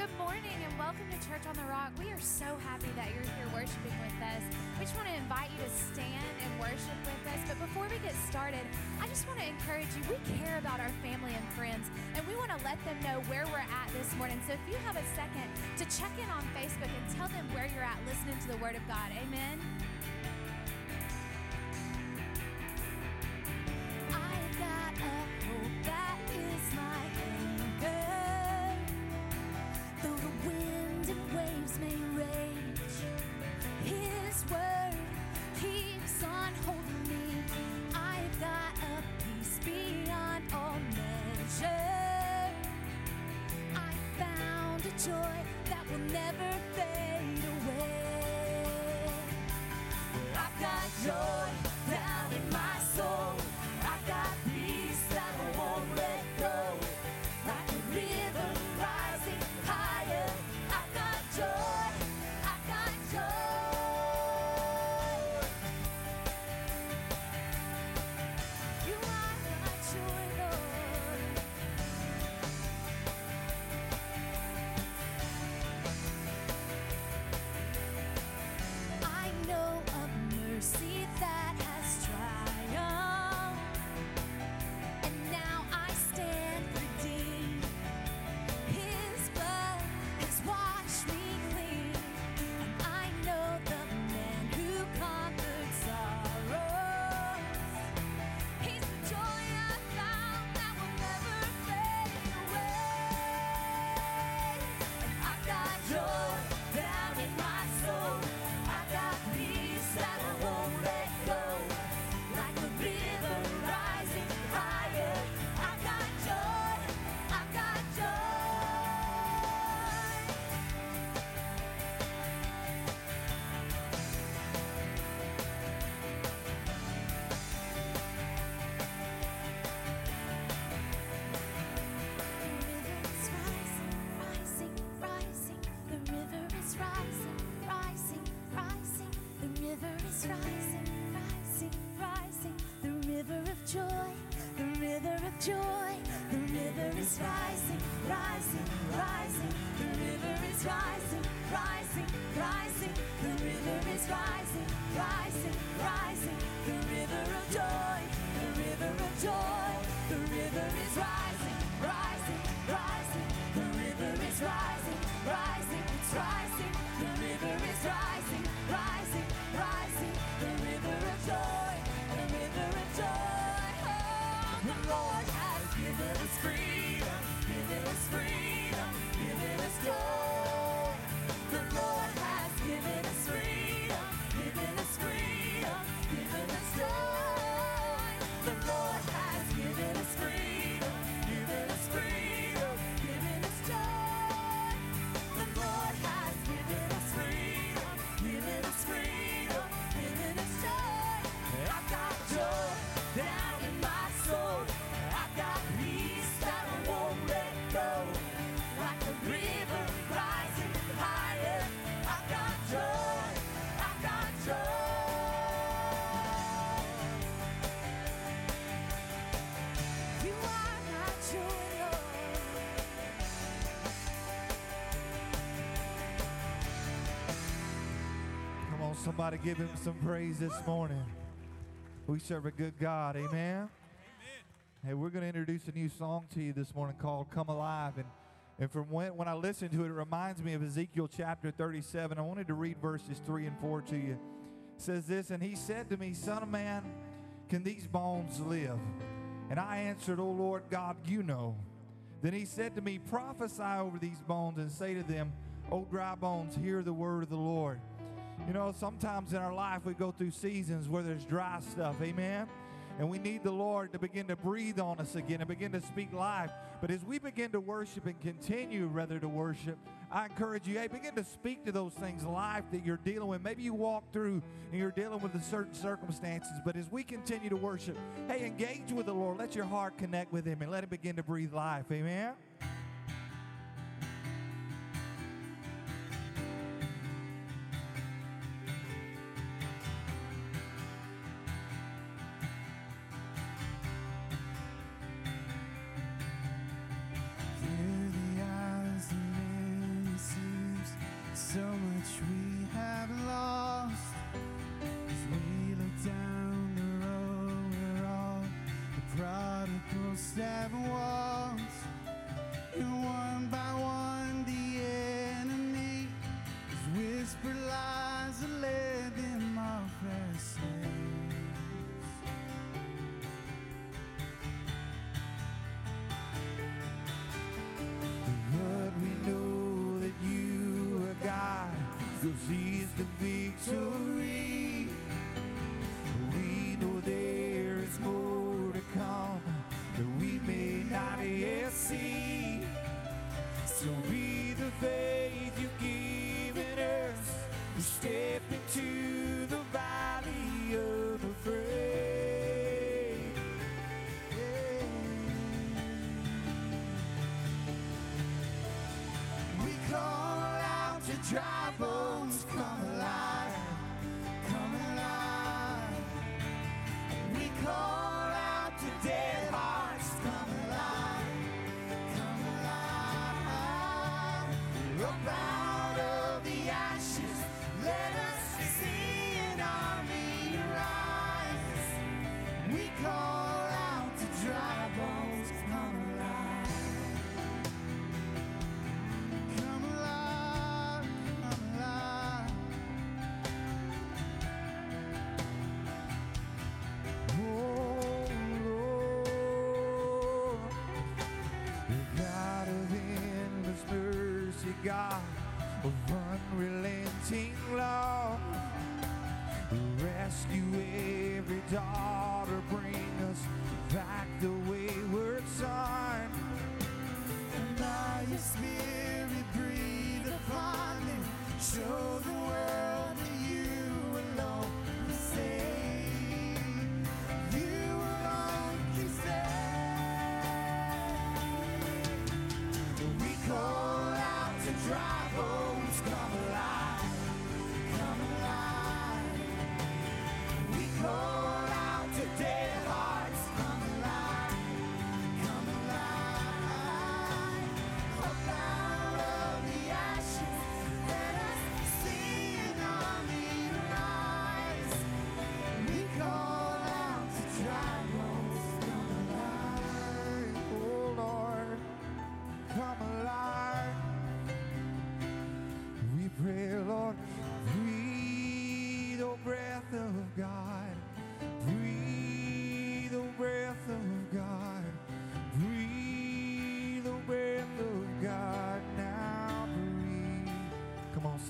good morning and welcome to Church on the Rock. We are so happy that you're here worshiping with us. We just want to invite you to stand and worship with us. But before we get started, I just want to encourage you. We care about our family and friends, and we want to let them know where we're at this morning. So if you have a second to check in on Facebook and tell them where you're at listening to the Word of God. Amen. Somebody give him some praise this morning. We serve a good God, amen. Hey, we're going to introduce a new song to you this morning called Come Alive. And, and from when, when I listen to it, it reminds me of Ezekiel chapter 37. I wanted to read verses 3 and 4 to you. It says this, And he said to me, Son of man, can these bones live? And I answered, O Lord God, you know. Then he said to me, Prophesy over these bones and say to them, O dry bones, hear the word of the Lord. You know, sometimes in our life we go through seasons where there's dry stuff, amen? And we need the Lord to begin to breathe on us again and begin to speak life. But as we begin to worship and continue rather to worship, I encourage you, hey, begin to speak to those things life that you're dealing with. Maybe you walk through and you're dealing with a certain circumstances, but as we continue to worship, hey, engage with the Lord. Let your heart connect with Him and let Him begin to breathe life. Amen. try. of unrelenting love, rescuing.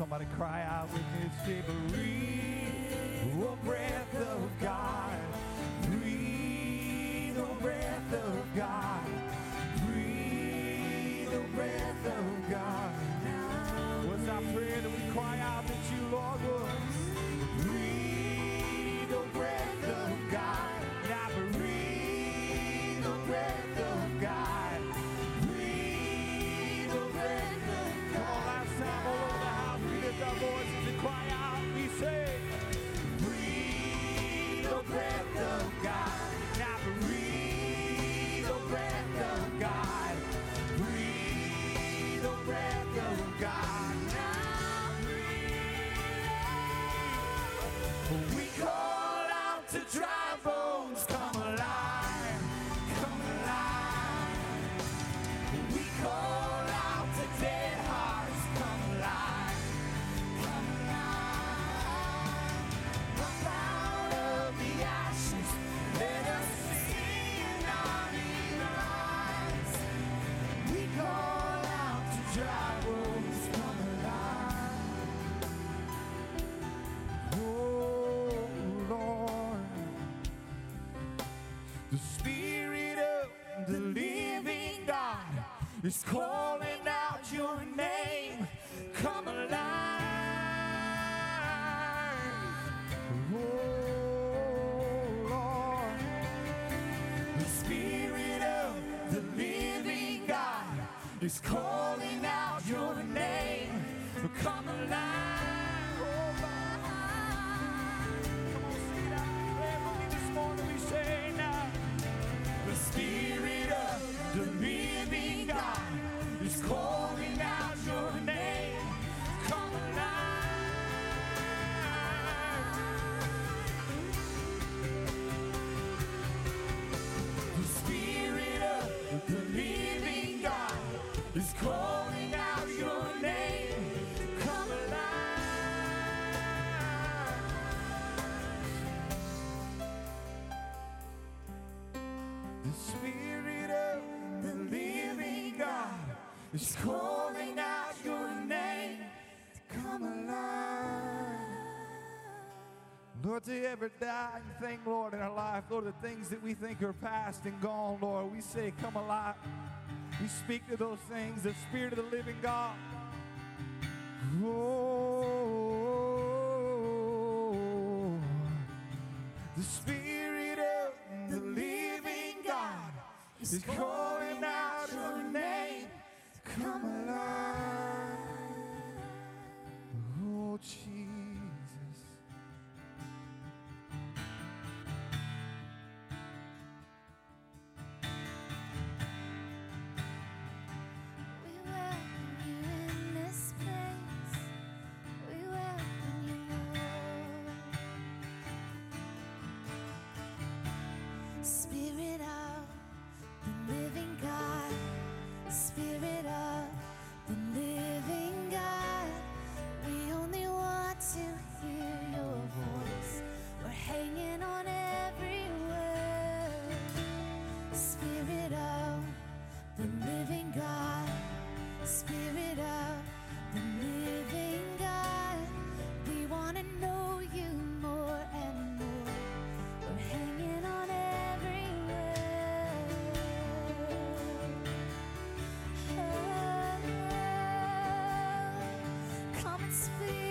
Somebody cry out with me, it's Jamboree. It's cold. is calling out your name. Come alive. The Spirit of the living God is calling out your name. Come alive. Lord, to every dying thing, Lord, in our life, Lord, the things that we think are past and gone, Lord, we say, Come alive. We speak to those things, the Spirit of the living God. Oh, the Spirit of the living God is calling Spirit Come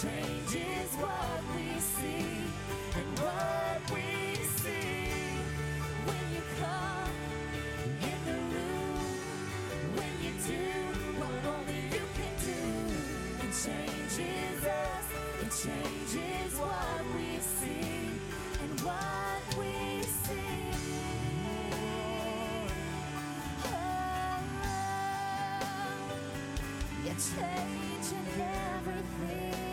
changes what we see and what we see. When you come in the room, when you do what only you can do, it changes us, it changes what we see and what we see. Oh, you're changing everything.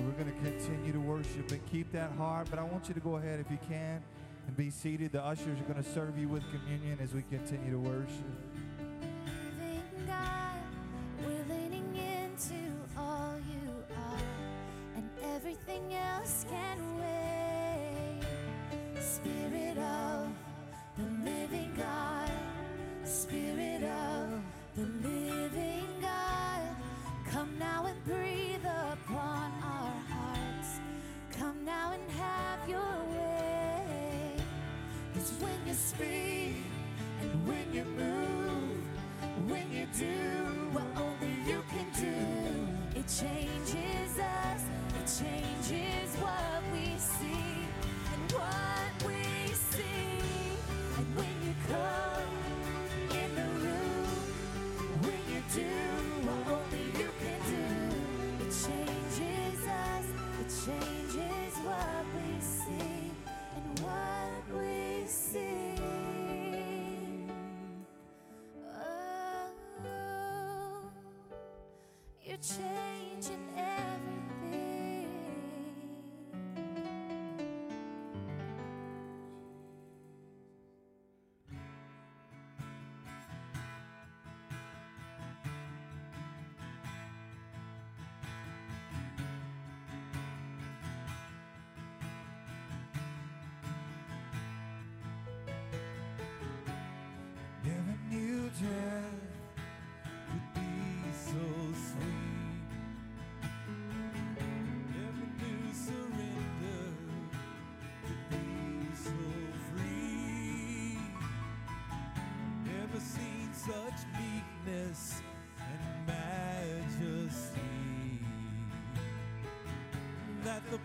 Hey, we're going to continue to worship and keep that heart, but I want you to go ahead if you can and be seated. The ushers are going to serve you with communion as we continue to worship.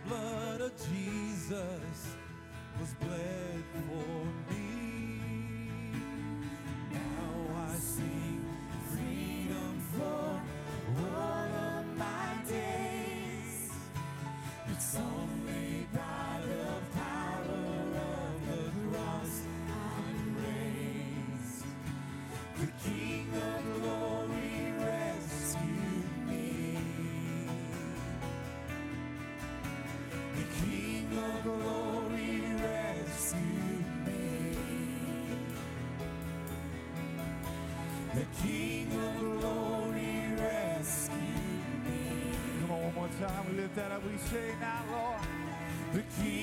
blood of Jesus was bled for me. That. We say now, Lord. The King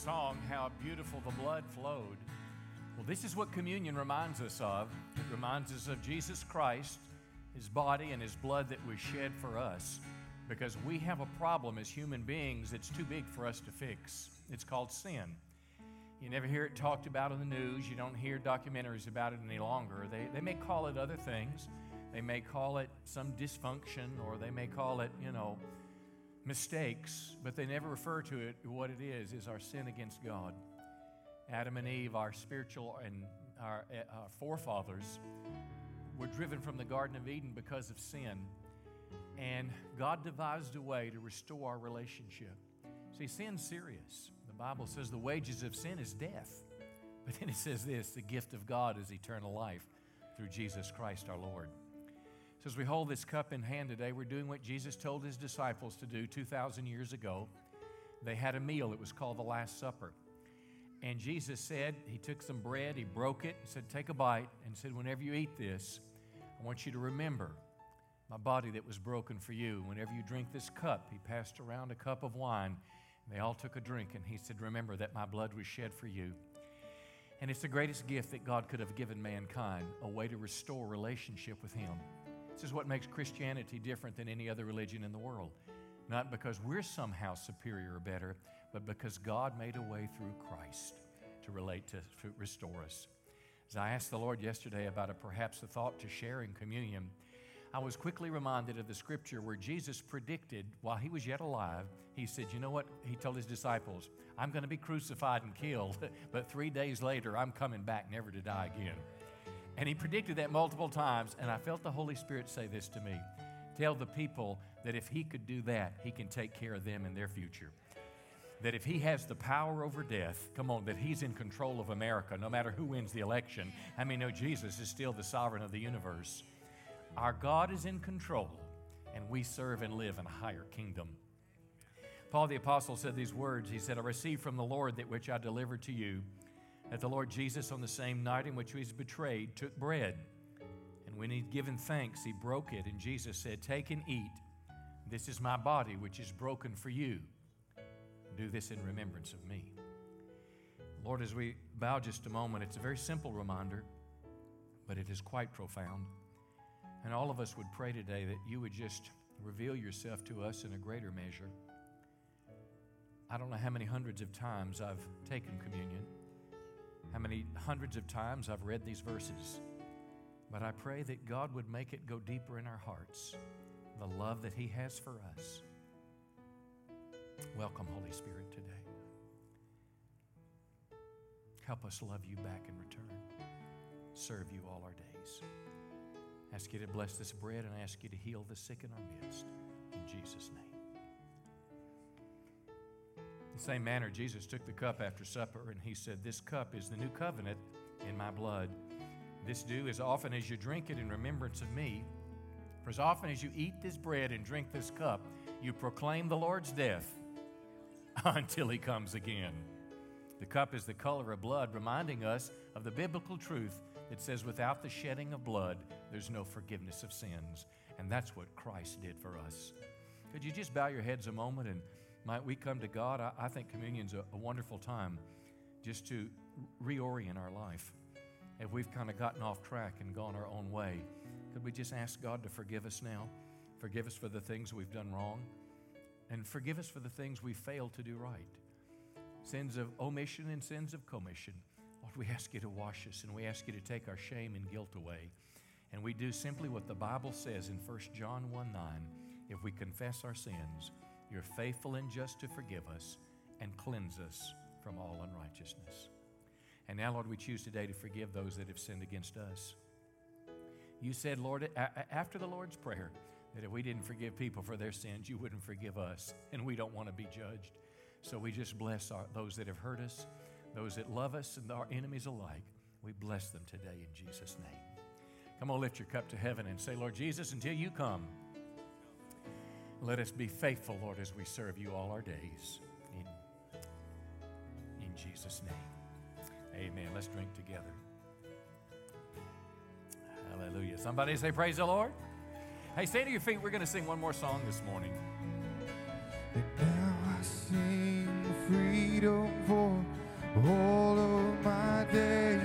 song, how beautiful the blood flowed. Well, this is what communion reminds us of. It reminds us of Jesus Christ, his body, and his blood that was shed for us because we have a problem as human beings that's too big for us to fix. It's called sin. You never hear it talked about in the news. You don't hear documentaries about it any longer. They, they may call it other things. They may call it some dysfunction or they may call it, you know, mistakes, but they never refer to it. What it is, is our sin against God. Adam and Eve, our spiritual and our, uh, our forefathers, were driven from the Garden of Eden because of sin. And God devised a way to restore our relationship. See, sin's serious. The Bible says the wages of sin is death. But then it says this the gift of God is eternal life through Jesus Christ our Lord. So, as we hold this cup in hand today, we're doing what Jesus told his disciples to do 2,000 years ago. They had a meal, it was called the Last Supper. And Jesus said, He took some bread, He broke it, and said, Take a bite, and said, Whenever you eat this, I want you to remember my body that was broken for you. Whenever you drink this cup, He passed around a cup of wine. And they all took a drink, and He said, Remember that my blood was shed for you. And it's the greatest gift that God could have given mankind a way to restore relationship with Him. This is what makes Christianity different than any other religion in the world. Not because we're somehow superior or better, but because God made a way through Christ to relate to, to restore us. As I asked the Lord yesterday about a perhaps a thought to share in communion, I was quickly reminded of the scripture where Jesus predicted while he was yet alive, he said, You know what? He told his disciples, I'm going to be crucified and killed, but three days later, I'm coming back never to die again. And he predicted that multiple times. And I felt the Holy Spirit say this to me Tell the people that if he could do that, he can take care of them in their future. That if he has the power over death, come on, that he's in control of America, no matter who wins the election. I mean, no, Jesus is still the sovereign of the universe. Our God is in control, and we serve and live in a higher kingdom. Paul the Apostle said these words He said, I received from the Lord that which I delivered to you, that the Lord Jesus, on the same night in which he was betrayed, took bread. And when he'd given thanks, he broke it, and Jesus said, Take and eat. This is my body, which is broken for you. Do this in remembrance of me. Lord, as we bow just a moment, it's a very simple reminder, but it is quite profound. And all of us would pray today that you would just reveal yourself to us in a greater measure. I don't know how many hundreds of times I've taken communion, how many hundreds of times I've read these verses, but I pray that God would make it go deeper in our hearts, the love that He has for us. Welcome, Holy Spirit, today. Help us love you back in return, serve you all our days. Ask you to bless this bread and ask you to heal the sick in our midst. In Jesus' name. In the same manner, Jesus took the cup after supper and he said, This cup is the new covenant in my blood. This do as often as you drink it in remembrance of me. For as often as you eat this bread and drink this cup, you proclaim the Lord's death until he comes again. The cup is the color of blood, reminding us of the biblical truth that says, without the shedding of blood, there's no forgiveness of sins. And that's what Christ did for us. Could you just bow your heads a moment and might we come to God? I, I think communion's a, a wonderful time just to reorient our life. If we've kind of gotten off track and gone our own way, could we just ask God to forgive us now? Forgive us for the things we've done wrong, and forgive us for the things we failed to do right. Sins of omission and sins of commission. Lord, we ask you to wash us and we ask you to take our shame and guilt away. And we do simply what the Bible says in 1 John 1 9. If we confess our sins, you're faithful and just to forgive us and cleanse us from all unrighteousness. And now, Lord, we choose today to forgive those that have sinned against us. You said, Lord, after the Lord's Prayer, that if we didn't forgive people for their sins, you wouldn't forgive us. And we don't want to be judged. So we just bless our, those that have hurt us, those that love us, and our enemies alike. We bless them today in Jesus' name. Come on, lift your cup to heaven and say, Lord Jesus, until you come, let us be faithful, Lord, as we serve you all our days. In, in Jesus' name. Amen. Let's drink together. Hallelujah. Somebody say, Praise the Lord. Hey, stand to your feet. We're going to sing one more song this morning. Now I sing freedom for all of my days.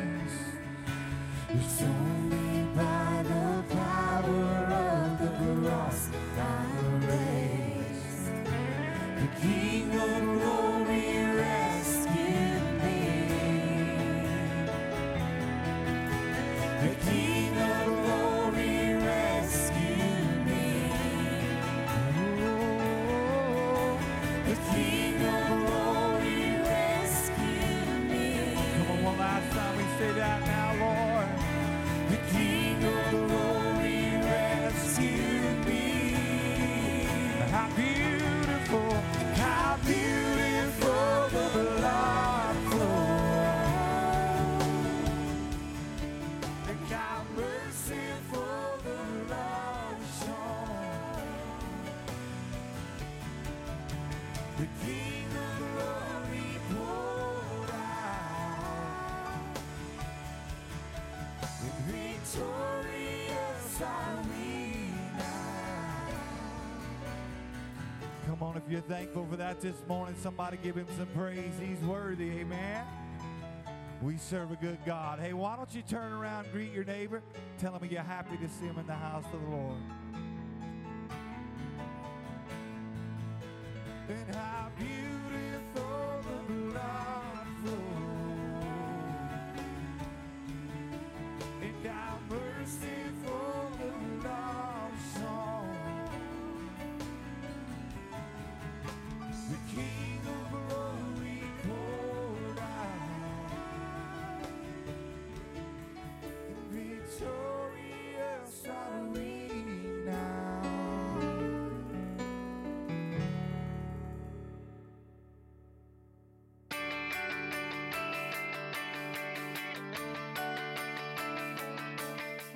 It's only by thankful for that this morning, somebody give him some praise. He's worthy, amen. We serve a good God. Hey, why don't you turn around, greet your neighbor, tell him you're happy to see him in the house of the Lord. And how beautiful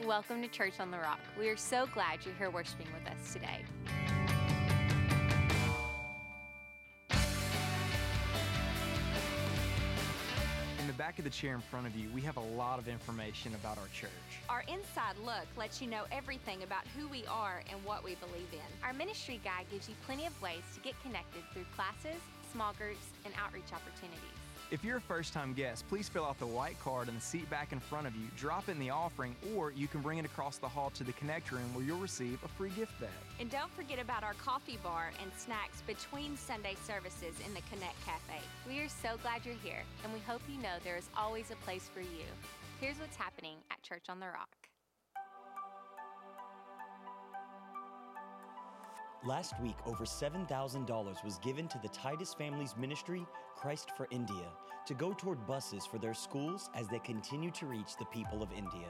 welcome to Church on the Rock. We are so glad you're here worshiping with us today. In the back of the chair in front of you, we have a lot of information about our church. Our inside look lets you know everything about who we are and what we believe in. Our ministry guide gives you plenty of ways to get connected through classes, small groups, and outreach opportunities. If you're a first time guest, please fill out the white card in the seat back in front of you, drop in the offering, or you can bring it across the hall to the Connect room where you'll receive a free gift bag. And don't forget about our coffee bar and snacks between Sunday services in the Connect Cafe. We are so glad you're here, and we hope you know there is always a place for you. Here's what's happening at Church on the Rock. Last week, over $7,000 was given to the Titus family's Ministry, Christ for India, to go toward buses for their schools as they continue to reach the people of India.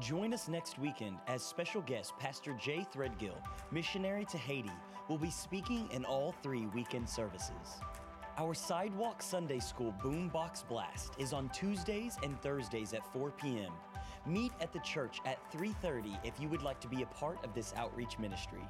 Join us next weekend as special guest Pastor Jay Threadgill, missionary to Haiti, will be speaking in all three weekend services. Our Sidewalk Sunday School Boombox Blast is on Tuesdays and Thursdays at 4 p.m. Meet at the church at 3:30 if you would like to be a part of this outreach ministry.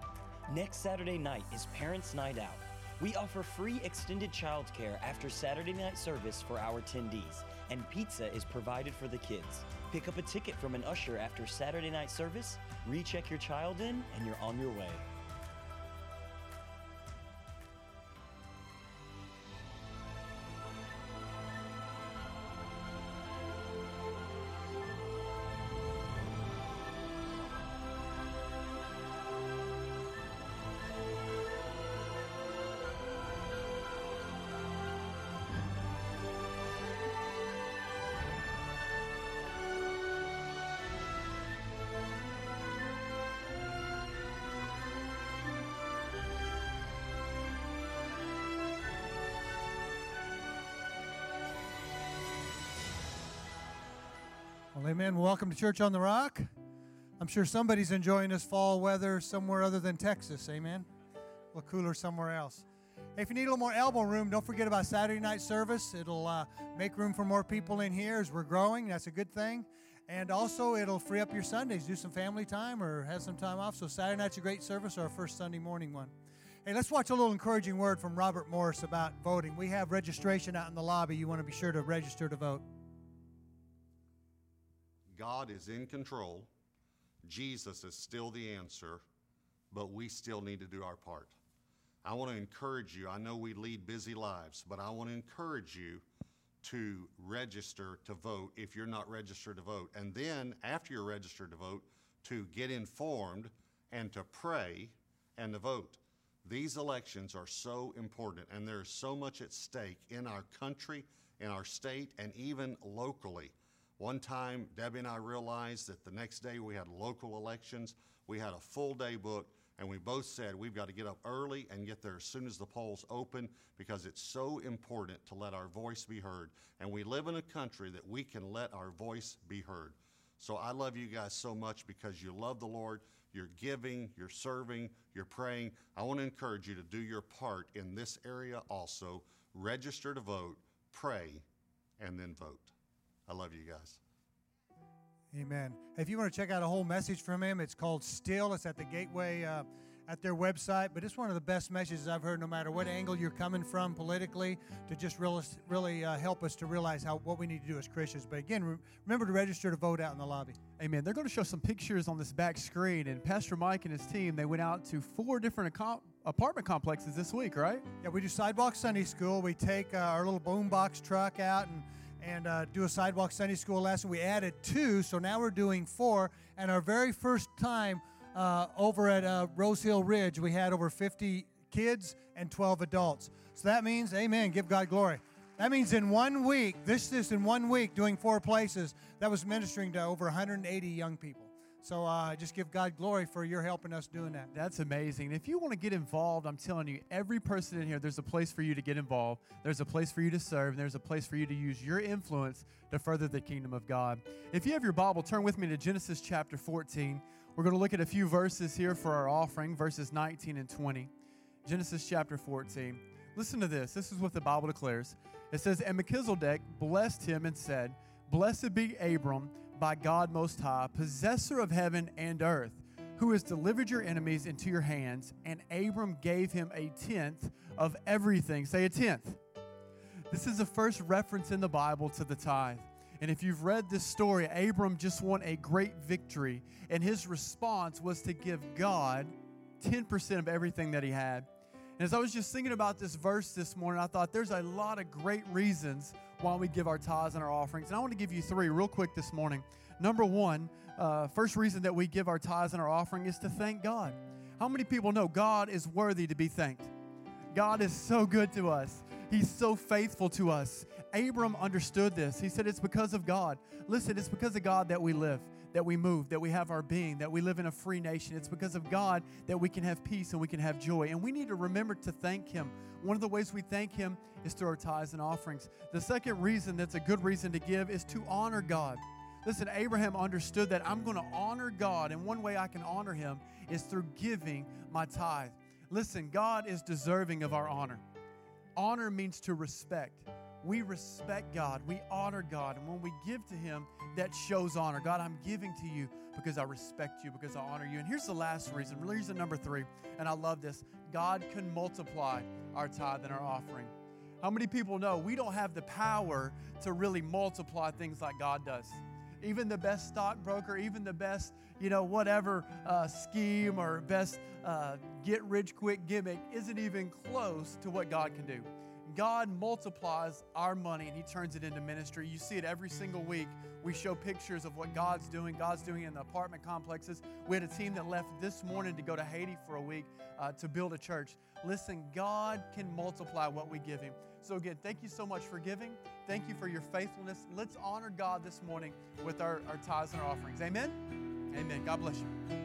Next Saturday night is Parents Night Out. We offer free extended childcare after Saturday night service for our attendees, and pizza is provided for the kids. Pick up a ticket from an usher after Saturday night service, recheck your child in, and you're on your way. Amen. Welcome to Church on the Rock. I'm sure somebody's enjoying this fall weather somewhere other than Texas. Amen. A little cooler somewhere else. If you need a little more elbow room, don't forget about Saturday night service. It'll uh, make room for more people in here as we're growing. That's a good thing. And also, it'll free up your Sundays. Do some family time or have some time off. So, Saturday night's a great service, our first Sunday morning one. Hey, let's watch a little encouraging word from Robert Morris about voting. We have registration out in the lobby. You want to be sure to register to vote. God is in control. Jesus is still the answer, but we still need to do our part. I want to encourage you. I know we lead busy lives, but I want to encourage you to register to vote if you're not registered to vote. And then, after you're registered to vote, to get informed and to pray and to vote. These elections are so important, and there's so much at stake in our country, in our state, and even locally. One time, Debbie and I realized that the next day we had local elections. We had a full day booked, and we both said we've got to get up early and get there as soon as the polls open because it's so important to let our voice be heard. And we live in a country that we can let our voice be heard. So I love you guys so much because you love the Lord, you're giving, you're serving, you're praying. I want to encourage you to do your part in this area also. Register to vote, pray, and then vote. I love you guys. Amen. If you want to check out a whole message from him, it's called Still. It's at the Gateway uh, at their website. But it's one of the best messages I've heard, no matter what angle you're coming from politically, to just really, really uh, help us to realize how what we need to do as Christians. But again, re- remember to register to vote out in the lobby. Amen. They're going to show some pictures on this back screen, and Pastor Mike and his team they went out to four different accom- apartment complexes this week, right? Yeah, we do Sidewalk Sunday School. We take uh, our little boombox truck out and and uh, do a sidewalk Sunday school lesson. We added two, so now we're doing four. And our very first time uh, over at uh, Rose Hill Ridge, we had over 50 kids and 12 adults. So that means, amen, give God glory. That means in one week, this is in one week doing four places, that was ministering to over 180 young people. So uh, just give God glory for your helping us doing that. That's amazing. If you want to get involved, I'm telling you, every person in here, there's a place for you to get involved. There's a place for you to serve, and there's a place for you to use your influence to further the kingdom of God. If you have your Bible, turn with me to Genesis chapter 14. We're going to look at a few verses here for our offering, verses 19 and 20. Genesis chapter 14. Listen to this. This is what the Bible declares. It says, And Melchizedek blessed him and said, Blessed be Abram by God Most High, possessor of heaven and earth, who has delivered your enemies into your hands. And Abram gave him a tenth of everything. Say a tenth. This is the first reference in the Bible to the tithe. And if you've read this story, Abram just won a great victory, and his response was to give God 10% of everything that he had. And as I was just thinking about this verse this morning, I thought there's a lot of great reasons why we give our tithes and our offerings. And I want to give you three real quick this morning. Number one, uh, first reason that we give our tithes and our offering is to thank God. How many people know God is worthy to be thanked? God is so good to us. He's so faithful to us. Abram understood this. He said, It's because of God. Listen, it's because of God that we live, that we move, that we have our being, that we live in a free nation. It's because of God that we can have peace and we can have joy. And we need to remember to thank Him. One of the ways we thank Him is through our tithes and offerings. The second reason that's a good reason to give is to honor God. Listen, Abraham understood that I'm going to honor God, and one way I can honor Him is through giving my tithe. Listen, God is deserving of our honor. Honor means to respect. We respect God, we honor God, and when we give to Him, that shows honor. God, I'm giving to you because I respect you, because I honor you. And here's the last reason, reason number three, and I love this God can multiply our tithe and our offering. How many people know we don't have the power to really multiply things like God does? Even the best stockbroker, even the best, you know, whatever uh, scheme or best uh, get rich quick gimmick isn't even close to what God can do. God multiplies our money and He turns it into ministry. You see it every single week. We show pictures of what God's doing. God's doing in the apartment complexes. We had a team that left this morning to go to Haiti for a week uh, to build a church. Listen, God can multiply what we give Him. So, again, thank you so much for giving. Thank you for your faithfulness. Let's honor God this morning with our, our tithes and our offerings. Amen. Amen. God bless you.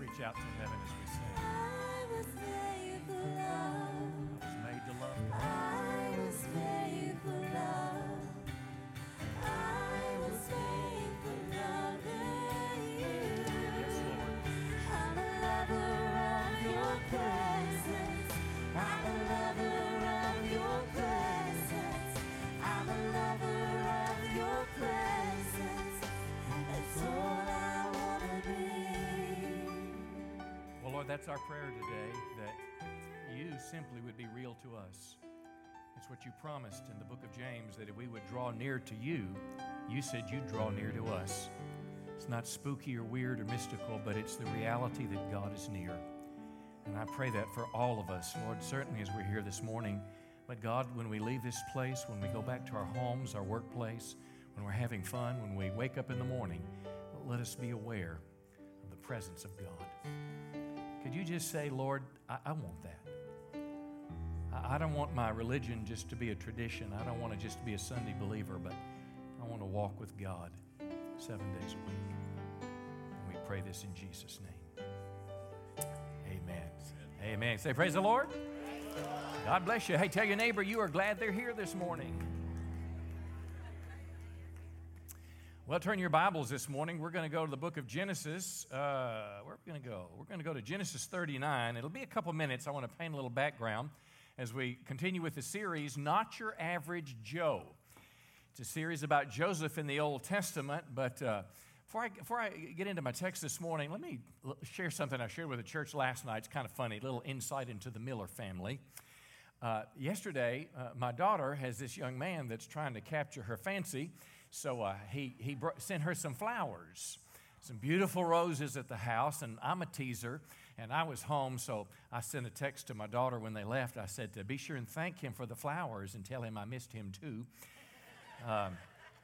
Reach out to heaven as we sing. That's our prayer today that you simply would be real to us. It's what you promised in the book of James that if we would draw near to you, you said you'd draw near to us. It's not spooky or weird or mystical, but it's the reality that God is near. And I pray that for all of us, Lord, certainly as we're here this morning. But God, when we leave this place, when we go back to our homes, our workplace, when we're having fun, when we wake up in the morning, let us be aware of the presence of God. Could you just say, Lord, I, I want that? I, I don't want my religion just to be a tradition. I don't want to just be a Sunday believer, but I want to walk with God seven days a week. And we pray this in Jesus' name. Amen. Amen. Say, Praise the Lord. God bless you. Hey, tell your neighbor you are glad they're here this morning. Well, turn your Bibles this morning. We're going to go to the book of Genesis. Uh, we going to go? We're going to go to Genesis 39. It'll be a couple minutes. I want to paint a little background as we continue with the series, Not Your Average Joe. It's a series about Joseph in the Old Testament, but uh, before, I, before I get into my text this morning, let me share something I shared with the church last night. It's kind of funny, a little insight into the Miller family. Uh, yesterday, uh, my daughter has this young man that's trying to capture her fancy. So uh, he, he sent her some flowers, some beautiful roses at the house, and I'm a teaser, and I was home, so I sent a text to my daughter when they left. I said, to be sure and thank him for the flowers and tell him I missed him too. Um,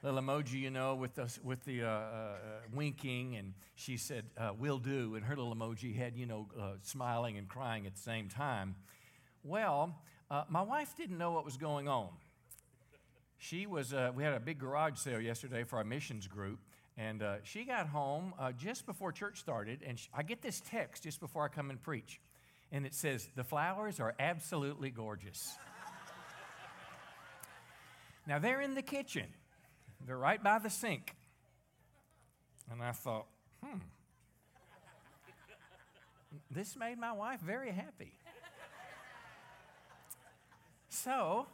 little emoji, you know, with the, with the uh, uh, winking, and she said, uh, will do, and her little emoji had, you know, uh, smiling and crying at the same time. Well, uh, my wife didn't know what was going on she was, uh, we had a big garage sale yesterday for our missions group. And uh, she got home uh, just before church started, and I get this text just before I come and preach. And it says, The flowers are absolutely gorgeous. now, they're in the kitchen, they're right by the sink. And I thought, hmm, this made my wife very happy. So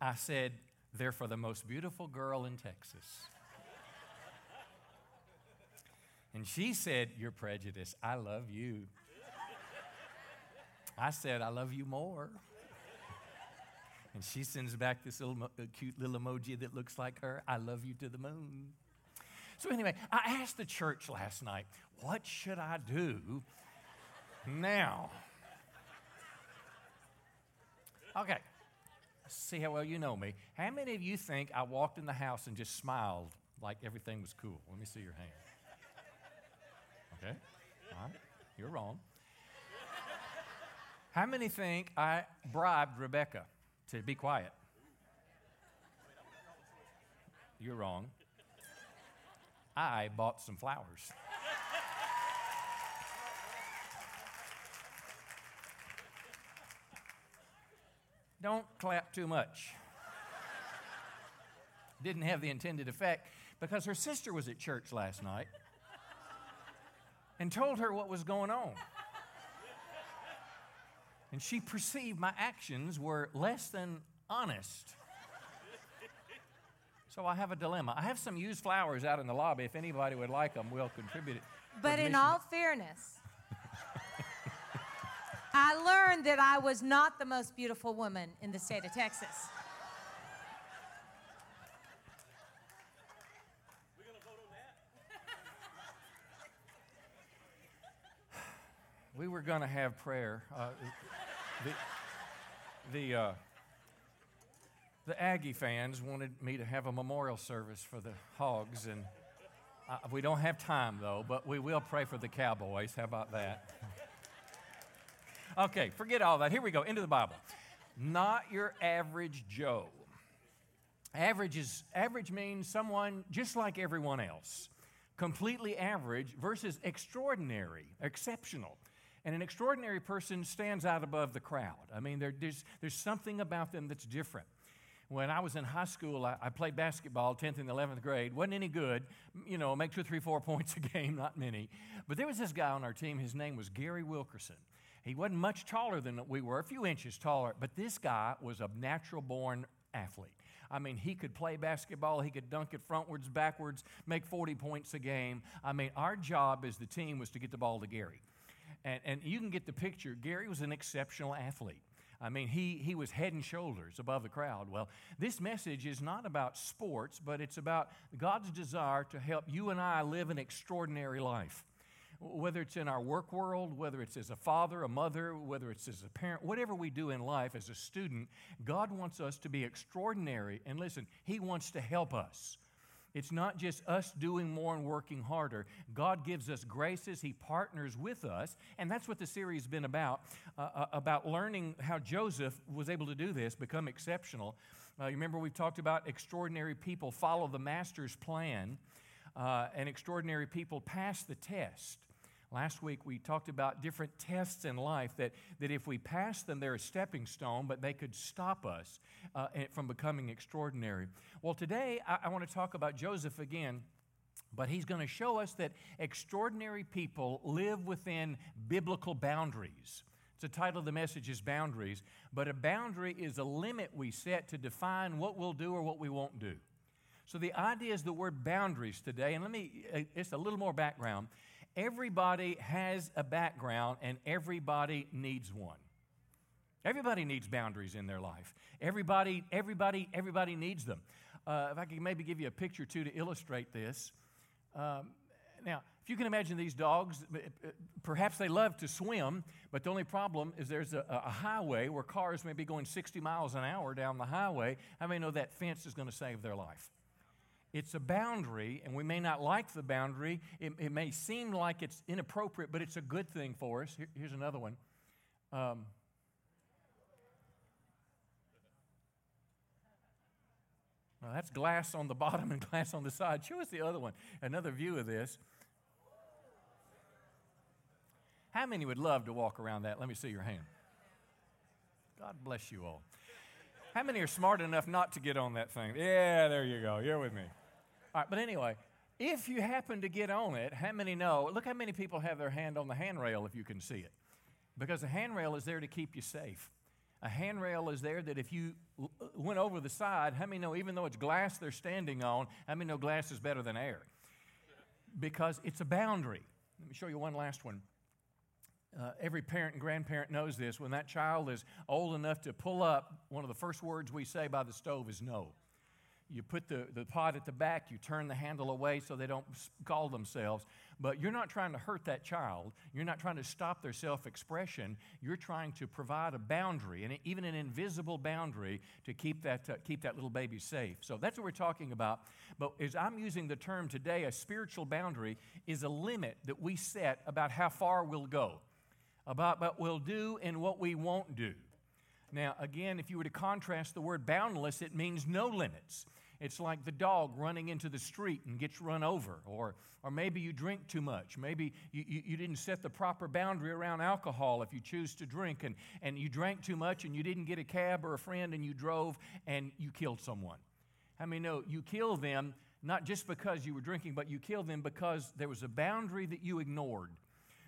I said, they're for the most beautiful girl in Texas. And she said, You're prejudiced. I love you. I said, I love you more. And she sends back this little uh, cute little emoji that looks like her. I love you to the moon. So, anyway, I asked the church last night, What should I do now? Okay, see how well you know me. How many of you think I walked in the house and just smiled like everything was cool? Let me see your hand. Okay? All right. You're wrong. How many think I bribed Rebecca to be quiet? You're wrong. I bought some flowers. Don't clap too much. Didn't have the intended effect because her sister was at church last night and told her what was going on. And she perceived my actions were less than honest. So I have a dilemma. I have some used flowers out in the lobby. If anybody would like them, we'll contribute it. But in all fairness, I learned that I was not the most beautiful woman in the state of Texas. We were going to have prayer. Uh, the the, uh, the Aggie fans wanted me to have a memorial service for the Hogs, and uh, we don't have time though, but we will pray for the Cowboys. How about that? Okay, forget all that. Here we go, into the Bible. Not your average Joe. Average is average means someone just like everyone else. Completely average versus extraordinary, exceptional. And an extraordinary person stands out above the crowd. I mean, there's, there's something about them that's different. When I was in high school, I, I, played basketball, 10th and 11th grade. Wasn't any good, you know, make two, three, four points a game, not many. But there was this guy on our team, his name was Gary Wilkerson. He wasn't much taller than we were, a few inches taller, but this guy was a natural born athlete. I mean, he could play basketball, he could dunk it frontwards, backwards, make 40 points a game. I mean, our job as the team was to get the ball to Gary. And, and you can get the picture. Gary was an exceptional athlete. I mean, he, he was head and shoulders above the crowd. Well, this message is not about sports, but it's about God's desire to help you and I live an extraordinary life whether it's in our work world, whether it's as a father, a mother, whether it's as a parent, whatever we do in life as a student, God wants us to be extraordinary. And listen, He wants to help us. It's not just us doing more and working harder. God gives us graces, He partners with us. And that's what the series has been about uh, uh about learning how Joseph was able to do this, become exceptional. Uh, you remember we've talked about extraordinary people follow the master's plan, uh, and extraordinary people pass the test. Last week we talked about different tests in life that, that if we pass them, they're a stepping stone, but they could stop us uh, from becoming extraordinary. Well, today I, I want to talk about Joseph again. But he's going to show us that extraordinary people live within biblical boundaries. It's the title of the message is Boundaries. But a boundary is a limit we set to define what we'll do or what we won't do. So the idea is the word boundaries today. And let me, uh, it's a little more background. Everybody has a background and everybody needs one. Everybody needs boundaries in their life. Everybody, everybody, everybody needs them. Uh, if I could maybe give you a picture too to illustrate this. Um, now, if you can imagine these dogs, uh, perhaps they love to swim, but the only problem is there's a, a, highway where cars may be going 60 miles an hour down the highway. How many know that fence is going to save their life? It's a boundary, and we may not like the boundary. It, it may seem like it's inappropriate, but it's a good thing for us. Here, here's another one. Um, well, that's glass on the bottom and glass on the side. Show us the other one. Another view of this. How many would love to walk around that? Let me see your hand. God bless you all. How many are smart enough not to get on that thing? Yeah, there you go. You're with me. All right, but anyway, if you happen to get on it, how many know? Look how many people have their hand on the handrail if you can see it. Because the handrail is there to keep you safe. A handrail is there that if you went over the side, how many know, even though it's glass they're standing on, how many know glass is better than air? Because it's a boundary. Let me show you one last one. Uh, every parent and grandparent knows this. When that child is old enough to pull up, one of the first words we say by the stove is no. You put the, the pot at the back, you turn the handle away so they don't scald themselves. But you're not trying to hurt that child. You're not trying to stop their self expression. You're trying to provide a boundary, and even an invisible boundary, to keep that, uh, keep that little baby safe. So that's what we're talking about. But as I'm using the term today, a spiritual boundary is a limit that we set about how far we'll go about what we'll do and what we won't do. Now, again, if you were to contrast the word boundless, it means no limits. It's like the dog running into the street and gets run over, or, or maybe you drink too much. Maybe you, you, you, didn't set the proper boundary around alcohol if you choose to drink, and, and you drank too much and you didn't get a cab or a friend and you drove and you killed someone. How many know you kill them not just because you were drinking, but you killed them because there was a boundary that you ignored?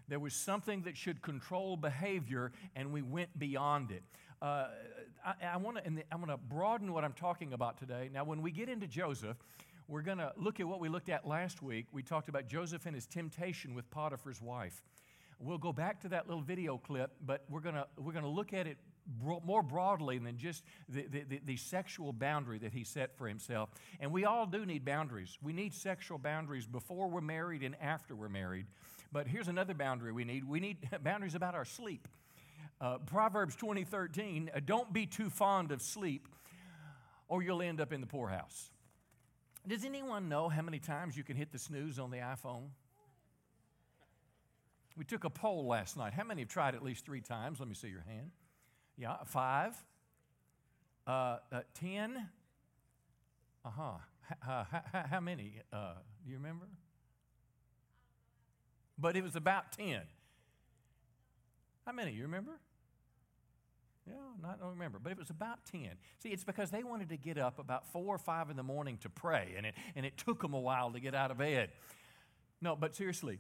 There was something that should control behavior, and we went beyond it. Uh, I, I want to, broaden what I'm talking about today. Now, when we get into Joseph, we're going to look at what we looked at last week. We talked about Joseph and his temptation with Potiphar's wife. We'll go back to that little video clip, but we're going to, we're to look at it more broadly than just the, the, the, the, sexual boundary that he set for himself. And we all do need boundaries. We need sexual boundaries before we're married and after we're married. But here's another boundary we need we need boundaries about our sleep. Uh, Proverbs 20 13, uh, don't be too fond of sleep or you'll end up in the poorhouse. Does anyone know how many times you can hit the snooze on the iPhone? We took a poll last night. How many have tried at least three times? Let me see your hand. Yeah, five, uh, uh, ten. Uh-huh. Uh, how, how many? Uh, do you remember? but it was about 10. How many? You remember? Yeah, not, I don't remember, but it was about 10. See, it's because they wanted to get up about 4 or 5 in the morning to pray, and it, and it took them a while to get out of bed. No, but seriously,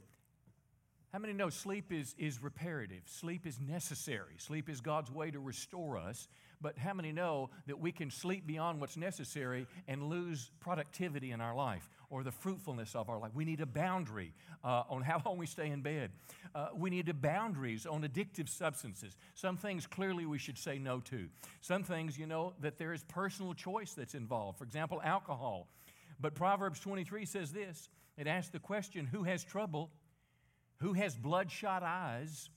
how many know sleep is, is reparative? Sleep is necessary. Sleep is God's way to restore us. But how many know that we can sleep beyond what's necessary and lose productivity in our life or the fruitfulness of our life? We need a boundary uh, on how long we stay in bed. Uh, we need boundaries on addictive substances. Some things clearly we should say no to. Some things, you know, that there is personal choice that's involved. For example, alcohol. But Proverbs 23 says this it asks the question who has trouble? Who has bloodshot eyes?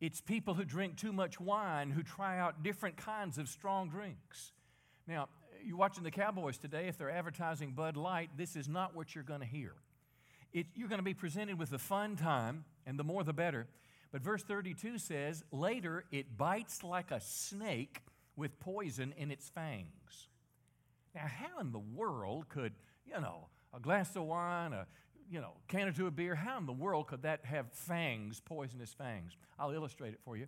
It's people who drink too much wine who try out different kinds of strong drinks. Now, you're watching the Cowboys today, if they're advertising Bud Light, this is not what you're going to hear. It, you're going to be presented with a fun time, and the more the better. But verse 32 says, Later it bites like a snake with poison in its fangs. Now, how in the world could, you know, a glass of wine, a you know, can or two of beer. How in the world could that have fangs, poisonous fangs? I'll illustrate it for you.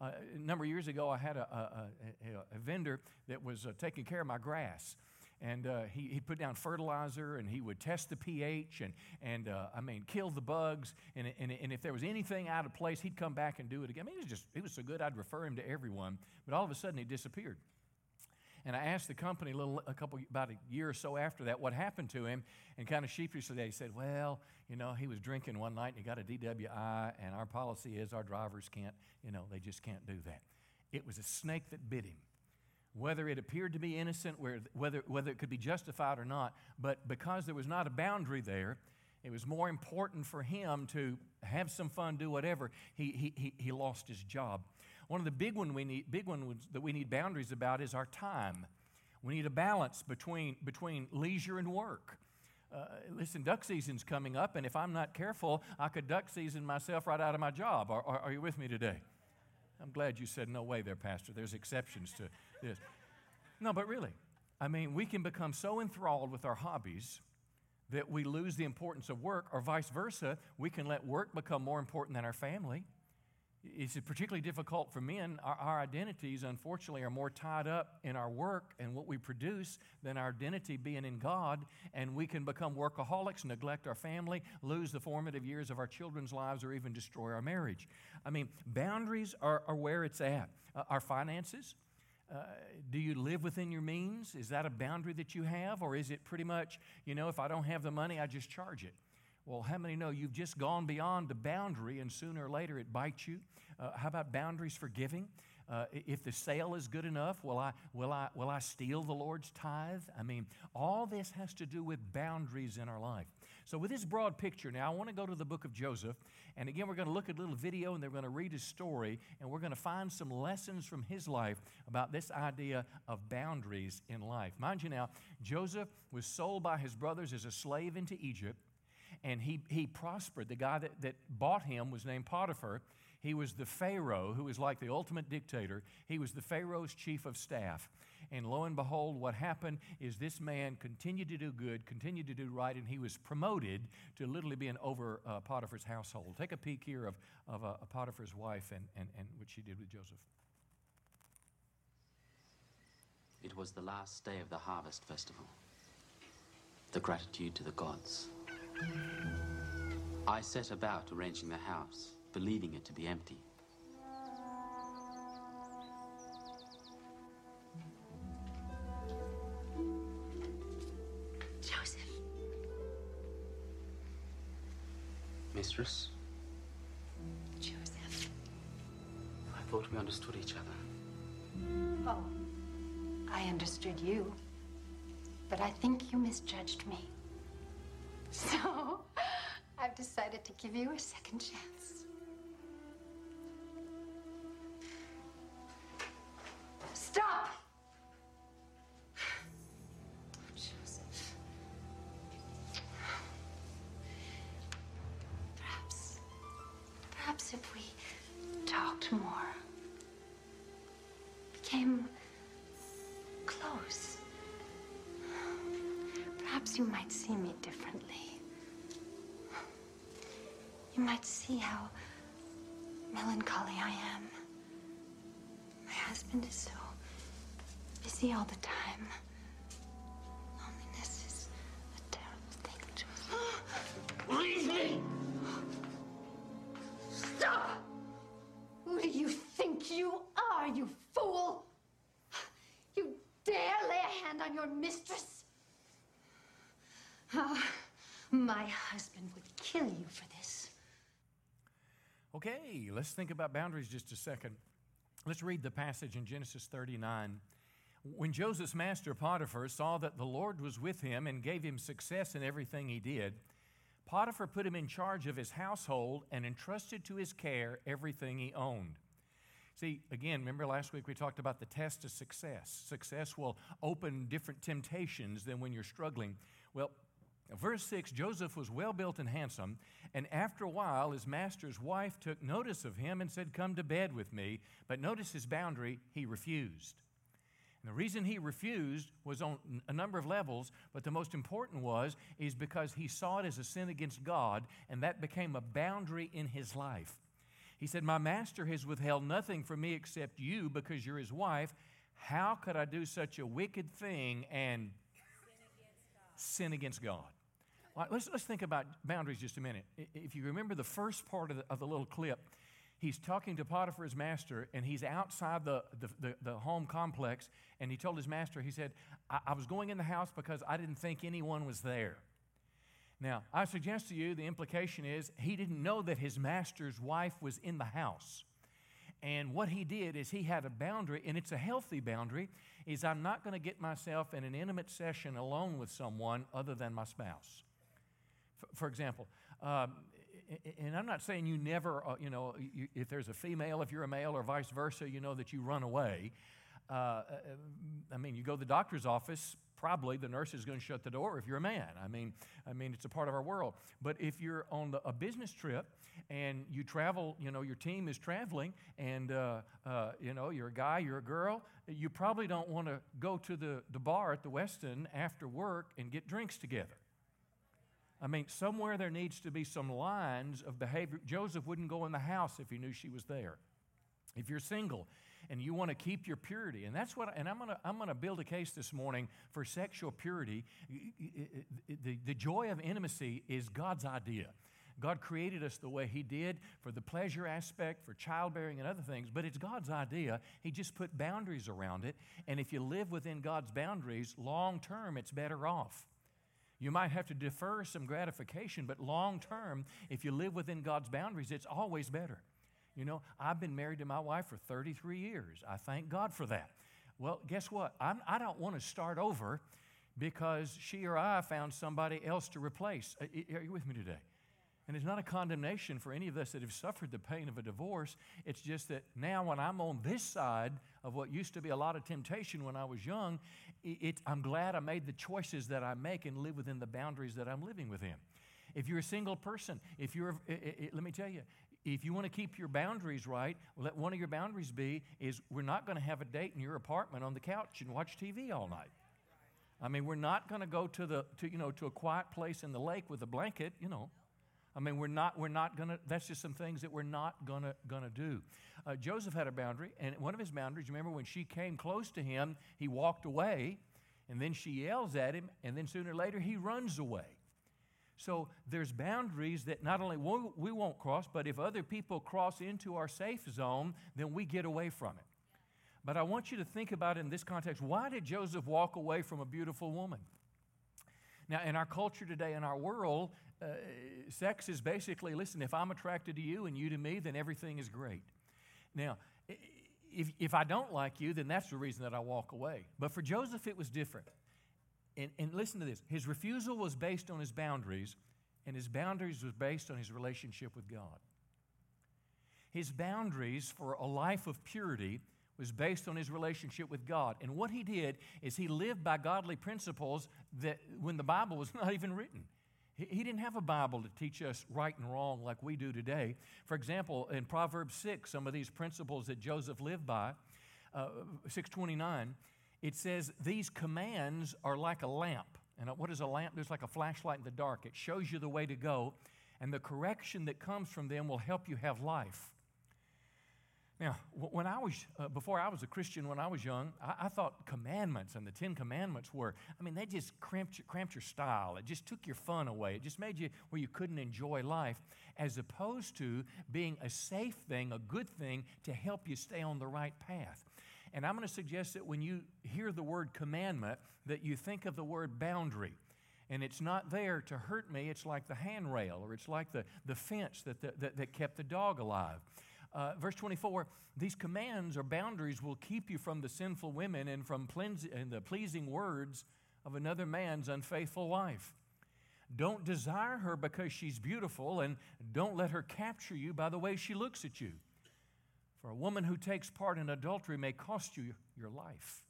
Uh, a number of years ago, I had a, a, a, a vendor that was uh, taking care of my grass. And uh, he, he put down fertilizer and he would test the pH and, and uh, I mean, kill the bugs. And, and, and if there was anything out of place, he'd come back and do it again. I mean, he was just, he was so good, I'd refer him to everyone. But all of a sudden, he disappeared. And I asked the company a little, a couple, about a year or so after that, what happened to him. And kind of sheepishly, they said, well, you know, he was drinking one night and he got a DWI, and our policy is our drivers can't, you know, they just can't do that. It was a snake that bit him. Whether it appeared to be innocent, whether, whether it could be justified or not, but because there was not a boundary there, it was more important for him to have some fun, do whatever. He, he, he lost his job. One of the big, one we need, big ones that we need boundaries about is our time. We need a balance between, between leisure and work. Uh, listen, duck season's coming up, and if I'm not careful, I could duck season myself right out of my job. Are, are, are you with me today? I'm glad you said no way there, Pastor. There's exceptions to this. No, but really, I mean, we can become so enthralled with our hobbies that we lose the importance of work, or vice versa. We can let work become more important than our family. It's particularly difficult for men. Our, our, identities, unfortunately, are more tied up in our work and what we produce than our identity being in God. And we can become workaholics, neglect our family, lose the formative years of our children's lives, or even destroy our marriage. I mean, boundaries are, are where it's at. Uh, our finances. Uh, do you live within your means? Is that a boundary that you have? Or is it pretty much, you know, if I don't have the money, I just charge it? Well, how many know you've just gone beyond the boundary and sooner or later it bites you? Uh, how about boundaries for giving? Uh, if the sale is good enough, will I, will, I, will I steal the Lord's tithe? I mean, all this has to do with boundaries in our life. So, with this broad picture, now I want to go to the book of Joseph. And again, we're going to look at a little video and they're going to read his story. And we're going to find some lessons from his life about this idea of boundaries in life. Mind you now, Joseph was sold by his brothers as a slave into Egypt and he, he prospered. The guy that, that bought him was named Potiphar. He was the Pharaoh, who was like the ultimate dictator. He was the Pharaoh's chief of staff. And lo and behold, what happened is this man continued to do good, continued to do right, and he was promoted to literally being over uh, Potiphar's household. Take a peek here of, of uh, Potiphar's wife and, and, and what she did with Joseph. It was the last day of the harvest festival. The gratitude to the gods. I set about arranging the house, believing it to be empty. Joseph. Mistress? Joseph. I thought we understood each other. Oh, I understood you. But I think you misjudged me. So, I've decided to give you a second chance. Stop! Joseph. Perhaps, perhaps if we talked more, became close, perhaps you might see me differently. You might see how melancholy I am. My husband is so busy all the time. Okay, let's think about boundaries just a second. Let's read the passage in Genesis 39. When Joseph's master Potiphar saw that the Lord was with him and gave him success in everything he did, Potiphar put him in charge of his household and entrusted to his care everything he owned. See, again, remember last week we talked about the test of success. Success will open different temptations than when you're struggling. Well, Verse 6 Joseph was well built and handsome, and after a while, his master's wife took notice of him and said, Come to bed with me. But notice his boundary, he refused. And the reason he refused was on a number of levels, but the most important was is because he saw it as a sin against God, and that became a boundary in his life. He said, My master has withheld nothing from me except you because you're his wife. How could I do such a wicked thing and sin against God? All right, let's, let's think about boundaries just a minute. If you remember the first part of the, of the little clip, he's talking to Potiphar's master, and he's outside the, the, the, the home complex, and he told his master, he said, I, I was going in the house because I didn't think anyone was there. Now, I suggest to you the implication is he didn't know that his master's wife was in the house. And what he did is he had a boundary, and it's a healthy boundary, is I'm not going to get myself in an intimate session alone with someone other than my spouse. For, example, um, and I'm not saying you never, uh, you know, you, if there's a female, if you're a male, or vice versa, you know that you run away. Uh, uh I mean, you go to the doctor's office, probably the nurse is going to shut the door if you're a man. I mean, I mean, it's a part of our world. But if you're on the, a business trip and you travel, you know, your team is traveling, and uh, uh, you know, you're a guy, you're a girl, you probably don't want to go to the, the bar at the Westin after work and get drinks together. I mean, somewhere there needs to be some lines of behavior. Joseph wouldn't go in the house if he knew she was there. If you're single and you want to keep your purity, and that's what, and I'm going to I'm going to build a case this morning for sexual purity. The, the joy of intimacy is God's idea. God created us the way He did for the pleasure aspect, for childbearing, and other things, but it's God's idea. He just put boundaries around it. And if you live within God's boundaries, long term, it's better off. You might have to defer some gratification, but long term, if you live within God's boundaries, it's always better. You know, I've been married to my wife for 33 years. I thank God for that. Well, guess what? I'm, I do not want to start over because she or I found somebody else to replace. Uh, are you with me today? And it's not a condemnation for any of us that have suffered the pain of a divorce. It's just that now, when I'm on this side of what used to be a lot of temptation when I was young, it, I'm glad I made the choices that I make and live within the boundaries that I'm living within. If you're a single person, if you're, it, it, let me tell you, if you want to keep your boundaries right, let one of your boundaries be is we're not going to have a date in your apartment on the couch and watch TV all night. I mean, we're not going to go to the to you know to a quiet place in the lake with a blanket, you know. I mean, we're not, we're not going to, that's just some things that we're not going to gonna do. Uh, Joseph had a boundary, and one of his boundaries, remember when she came close to him, he walked away, and then she yells at him, and then sooner or later he runs away. So there's boundaries that not only we won't cross, but if other people cross into our safe zone, then we get away from it. But I want you to think about in this context. Why did Joseph walk away from a beautiful woman? Now, in our culture today, in our world, uh, sex is basically listen, if I'm attracted to you and you to me, then everything is great. Now, if, if I don't like you, then that's the reason that I walk away. But for Joseph, it was different. And, and listen to this his refusal was based on his boundaries, and his boundaries was based on his relationship with God. His boundaries for a life of purity was based on his relationship with God. And what he did is he lived by godly principles that when the Bible was not even written. He didn't have a Bible to teach us right and wrong like we do today. For example, in Proverbs 6, some of these principles that Joseph lived by, uh, 629, it says, These commands are like a lamp. And what is a lamp? There's like a flashlight in the dark. It shows you the way to go, and the correction that comes from them will help you have life. Now, when I was, uh, before I was a Christian, when I was young, I, I, thought commandments and the Ten Commandments were, I mean, they just cramped, cramped your style. It just took your fun away. It just made you where you couldn't enjoy life, as opposed to being a safe thing, a good thing to help you stay on the right path. And I'm going to suggest that when you hear the word commandment, that you think of the word boundary. And it's not there to hurt me, it's like the handrail or it's like the, the fence that, the, that, that kept the dog alive. Uh, verse 24 these commands or boundaries will keep you from the sinful women and from and the pleasing words of another man's unfaithful wife. Don't desire her because she's beautiful, and don't let her capture you by the way she looks at you. For a woman who takes part in adultery may cost you your life.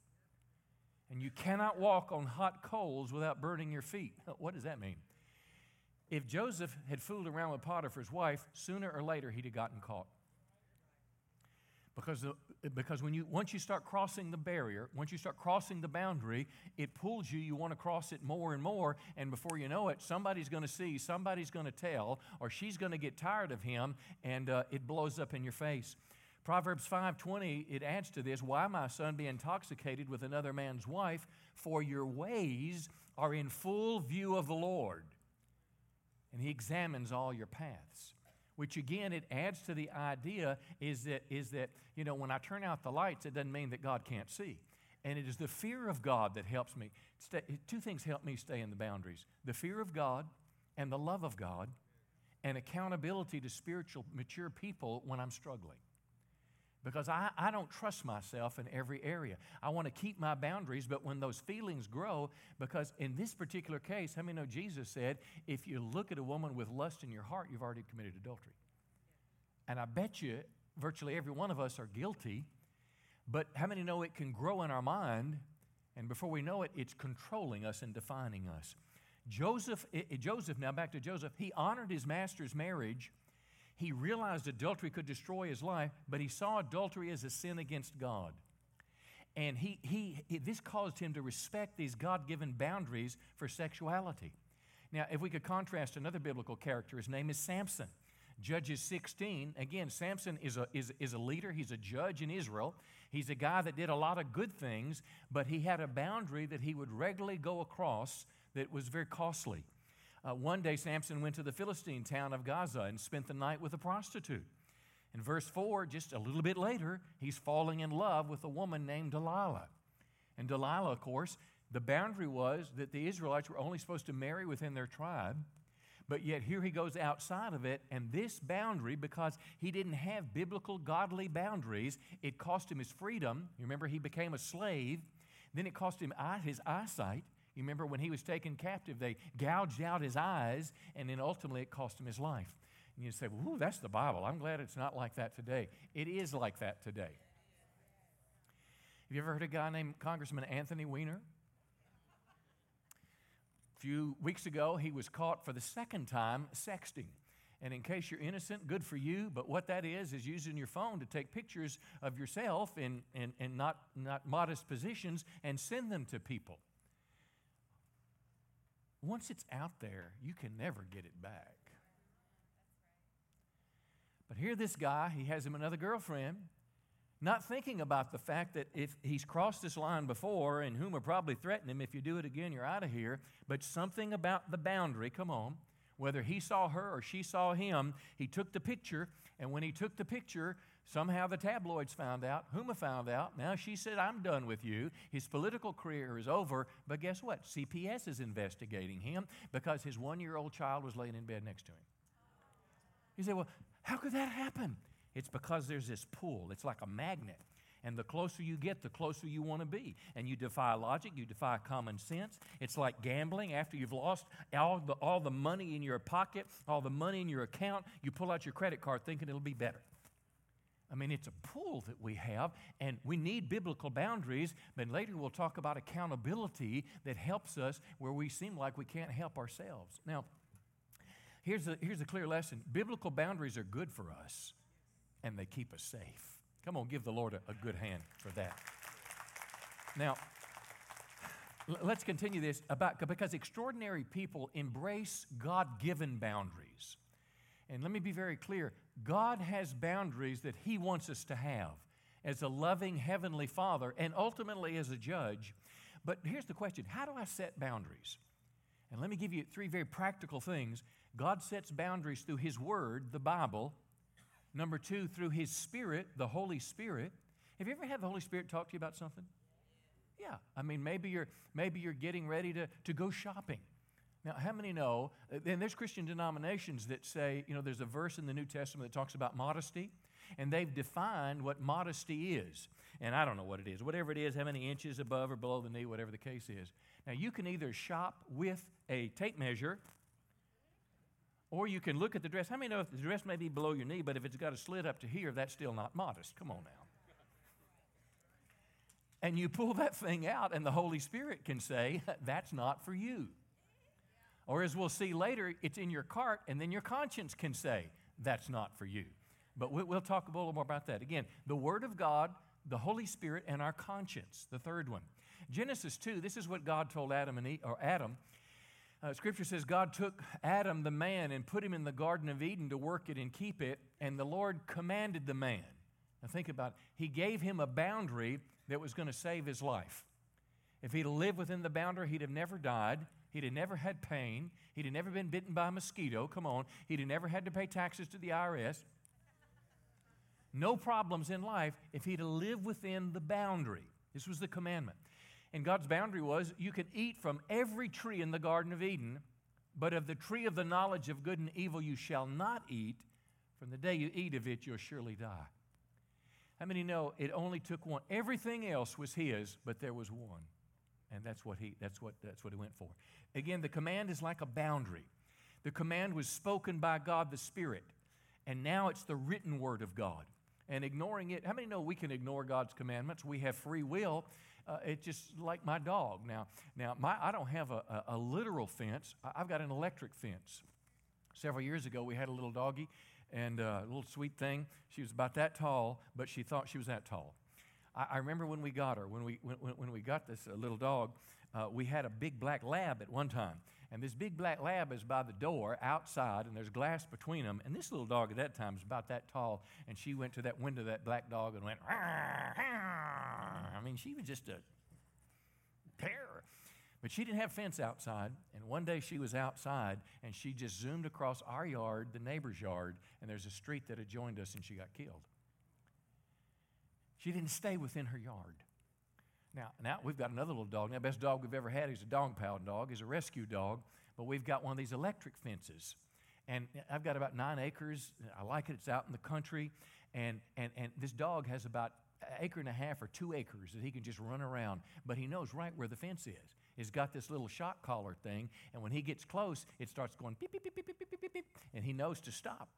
And you cannot walk on hot coals without burning your feet. What does that mean? If Joseph had fooled around with Potiphar's wife, sooner or later he'd have gotten caught. Because, the, because when you, once you start crossing the barrier, once you start crossing the boundary, it pulls you. You want to cross it more and more. And before you know it, somebody's going to see, somebody's going to tell, or she's going to get tired of him, and uh, it blows up in your face. Proverbs 5:20 it adds to this, "Why my son be intoxicated with another man's wife, for your ways are in full view of the Lord, and he examines all your paths." Which again it adds to the idea is that is that you know when i turn out the lights it doesn't mean that god can't see. And it is the fear of god that helps me stay, two things help me stay in the boundaries. The fear of god and the love of god and accountability to spiritual mature people when i'm struggling because I, I don't trust myself in every area. I want to keep my boundaries, but when those feelings grow, because in this particular case, how many know Jesus said, if you look at a woman with lust in your heart, you've already committed adultery? And I bet you virtually every one of us are guilty, but how many know it can grow in our mind, and before we know it, it's controlling us and defining us? Joseph, eh, eh, Joseph, now back to Joseph, he honored his master's marriage he realized adultery could destroy his life, but he saw adultery as a sin against God. And he, he, he this caused him to respect these God given boundaries for sexuality. Now, if we could contrast another biblical character, his name is Samson. Judges 16, again, Samson is a, is, is a leader, he's a judge in Israel. He's a guy that did a lot of good things, but he had a boundary that he would regularly go across that was very costly. Uh, one day, Samson went to the Philistine town of Gaza and spent the night with a prostitute. In verse 4, just a little bit later, he's falling in love with a woman named Delilah. And Delilah, of course, the boundary was that the Israelites were only supposed to marry within their tribe. But yet, here he goes outside of it, and this boundary, because he didn't have biblical, godly boundaries, it cost him his freedom. You remember, he became a slave. Then it cost him his eyesight. You remember when he was taken captive, they gouged out his eyes, and then ultimately it cost him his life. And you say, well, that's the Bible. I'm glad it's not like that today. It is like that today. Have you ever heard a guy named Congressman Anthony Weiner? A few weeks ago, he was caught for the second time sexting. And in case you're innocent, good for you. But what that is, is using your phone to take pictures of yourself in, in, in not, not modest positions and send them to people once it's out there, you can never get it back. But here, this guy, he has him another girlfriend, not thinking about the fact that if he's crossed this line before, and are probably threatening him, if you do it again, you're out of here. But something about the boundary, come on, whether he saw her or she saw him, he took the picture, and when he took the picture, Somehow the tabloids found out. Huma found out. Now she said, I'm done with you. His political career is over. But guess what? CPS is investigating him because his one year old child was laying in bed next to him. You say, well, how could that happen? It's because there's this pull, it's like a magnet. And the closer you get, the closer you want to be. And you defy logic, you defy common sense. It's like gambling. After you've lost all the, all the money in your pocket, all the money in your account, you pull out your credit card thinking it'll be better. I mean, it's a pull that we have, and we need biblical boundaries, but later we'll talk about accountability that helps us where we seem like we can't help ourselves. Now, here's a, here's a clear lesson biblical boundaries are good for us, and they keep us safe. Come on, give the Lord a, a good hand for that. Now, let's continue this about because extraordinary people embrace God given boundaries. And let me be very clear God has boundaries that He wants us to have as a loving Heavenly Father and ultimately as a judge. But here's the question How do I set boundaries? And let me give you three very practical things. God sets boundaries through His Word, the Bible. Number two, through His Spirit, the Holy Spirit. Have you ever had the Holy Spirit talk to you about something? Yeah. I mean, maybe you're, maybe you're getting ready to, to go shopping. Now, how many know, uh, and there's Christian denominations that say, you know, there's a verse in the New Testament that talks about modesty, and they've defined what modesty is. And I don't know what it is. Whatever it is, how many inches above or below the knee, whatever the case is. Now, you can either shop with a tape measure, or you can look at the dress. How many know if the dress may be below your knee, but if it's got a slit up to here, that's still not modest? Come on now. And you pull that thing out, and the Holy Spirit can say, that's not for you. Or as we'll see later, it's in your cart, and then your conscience can say, that's not for you. But we, we'll talk a little more about that. Again, the Word of God, the Holy Spirit, and our conscience, the third one. Genesis 2, this is what God told Adam and Eve, or Adam. Uh, scripture says God took Adam, the man, and put him in the Garden of Eden to work it and keep it, and the Lord commanded the man. Now think about it. He gave him a boundary that was going to save his life. If he'd lived within the boundary, he'd have never died. He'd have never had pain. He'd have never been bitten by a mosquito. Come on. He'd have never had to pay taxes to the IRS. No problems in life if he'd have lived within the boundary. This was the commandment. And God's boundary was you could eat from every tree in the Garden of Eden, but of the tree of the knowledge of good and evil you shall not eat. From the day you eat of it, you'll surely die. How many know it only took one? Everything else was his, but there was one. And that's what he that's what that's what he went for. Again, the command is like a boundary. The command was spoken by God the Spirit, and now it's the written word of God. And ignoring it, how many know we can ignore God's commandments? We have free will. Uh, it's just like my dog. Now, now my, I don't have a, a, a literal fence. I've got an electric fence. Several years ago, we had a little doggy, and uh, a little sweet thing. She was about that tall, but she thought she was that tall. I, I remember when we got her, when we, when, when we got this uh, little dog, uh, we had a big black lab at one time. And this big black lab is by the door outside, and there's glass between them. And this little dog at that time is about that tall. And she went to that window, that black dog, and went, I mean, she was just a terror. But she didn't have fence outside. And one day she was outside, and she just zoomed across our yard, the neighbor's yard, and there's a street that adjoined us, and she got killed. She didn't stay within her yard. Now, now we've got another little dog. Now, best dog we've ever had is a dog pound dog. He's a rescue dog, but we've got one of these electric fences. And I've got about nine acres. I like it. It's out in the country. And, and, and this dog has about an acre and a half or two acres that he can just run around. But he knows right where the fence is. He's got this little shock collar thing. And when he gets close, it starts going beep, beep, beep, beep, beep, beep, beep, beep. And he knows to stop.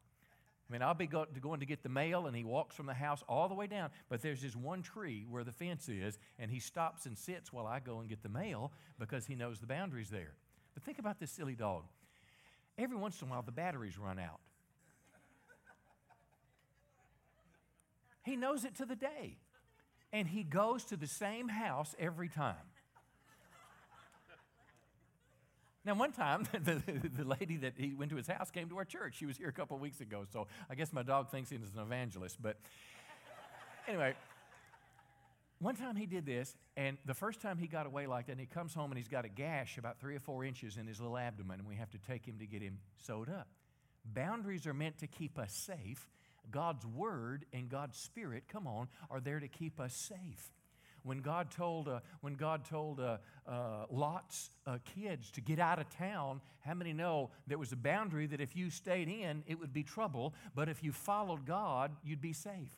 I mean, I'll be go- going to get the mail, and he walks from the house all the way down. But there's this one tree where the fence is, and he stops and sits while I go and get the mail because he knows the boundaries there. But think about this silly dog. Every once in a while, the batteries run out. He knows it to the day. And he goes to the same house every time. Now, one time, the, the, lady that he went to his house came to our church. She was here a couple of weeks ago, so I guess my dog thinks he's an evangelist. But anyway, one time he did this, and the first time he got away like that, and he comes home and he's got a gash about three or four inches in his little abdomen, and we have to take him to get him sewed up. Boundaries are meant to keep us safe. God's word and God's spirit, come on, are there to keep us safe. When God told, uh, when God told uh, uh, Lot's uh, kids to get out of town, how many know there was a boundary that if you stayed in, it would be trouble, but if you followed God, you'd be safe?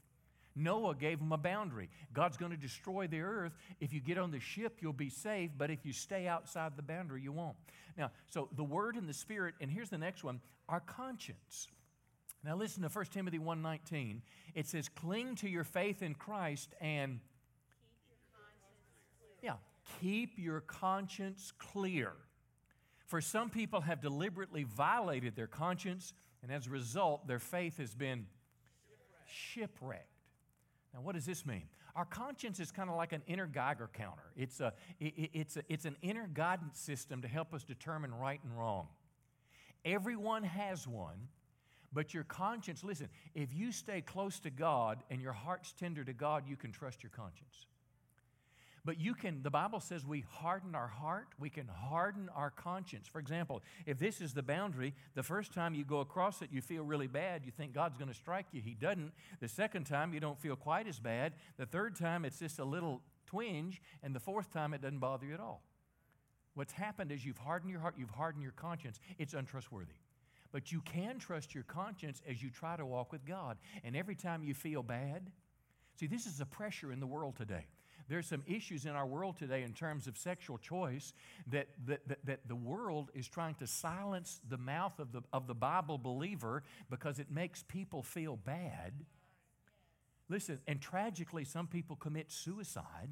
Noah gave them a boundary. God's going to destroy the earth. If you get on the ship, you'll be safe, but if you stay outside the boundary, you won't. Now, so the word and the spirit, and here's the next one our conscience. Now listen to 1 Timothy 1:19. It says, "Cling to your faith in Christ and keep your conscience clear. For some people have deliberately violated their conscience, and as a result, their faith has been shipwrecked. Now, what does this mean? Our conscience is kind of like an inner Geiger counter. It's, a, it, it's, a, it's an inner guidance system to help us determine right and wrong. Everyone has one, but your conscience, listen, if you stay close to God and your heart's tender to God, you can trust your conscience. But you can, the Bible says we harden our heart, we can harden our conscience. For example, if this is the boundary, the first time you go across it, you feel really bad. You think God's going to strike you. He doesn't. The second time, you don't feel quite as bad. The third time, it's just a little twinge. And the fourth time, it doesn't bother you at all. What's happened is you've hardened your heart, you've hardened your conscience. It's untrustworthy. But you can trust your conscience as you try to walk with God. And every time you feel bad, see, this is a pressure in the world today. There's some issues in our world today in terms of sexual choice that, that, that, that, the world is trying to silence the mouth of the, of the Bible believer because it makes people feel bad. Listen, and tragically, some people commit suicide.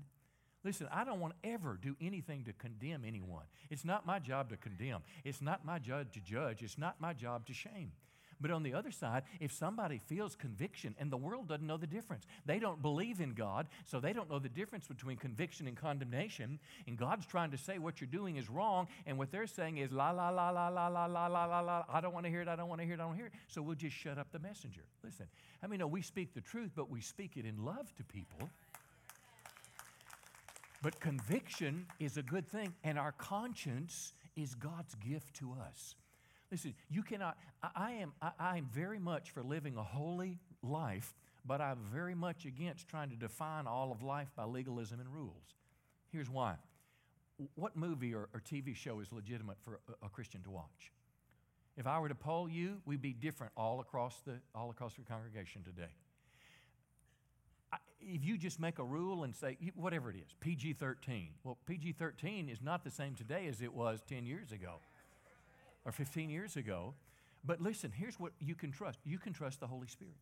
Listen, I don't want to ever do anything to condemn anyone. It's not my job to condemn. It's not my job to judge. It's not my job to shame. But on the other side, if somebody feels conviction and the world doesn't know the difference, they don't believe in God, so they don't know the difference between conviction and condemnation, and God's trying to say what you're doing is wrong, and what they're saying is la la la la la la la la la la. I don't want to hear it. I don't want to hear it. I don't hear it. So we'll just shut up the messenger. Listen, I mean, no, we speak the truth, but we speak it in love to people. But conviction is a good thing, and our conscience is God's gift to us. Listen, you cannot, I, I am, I, I am very much for living a holy life, but I'm very much against trying to define all of life by legalism and rules. Here's why. What movie or, or TV show is legitimate for a, a Christian to watch? If I were to poll you, we'd be different all across the, all across the congregation today if you just make a rule and say, whatever it is, PG 13, well, PG 13 is not the same today as it was 10 years ago or 15 years ago. But listen, here's what you can trust you can trust the Holy Spirit.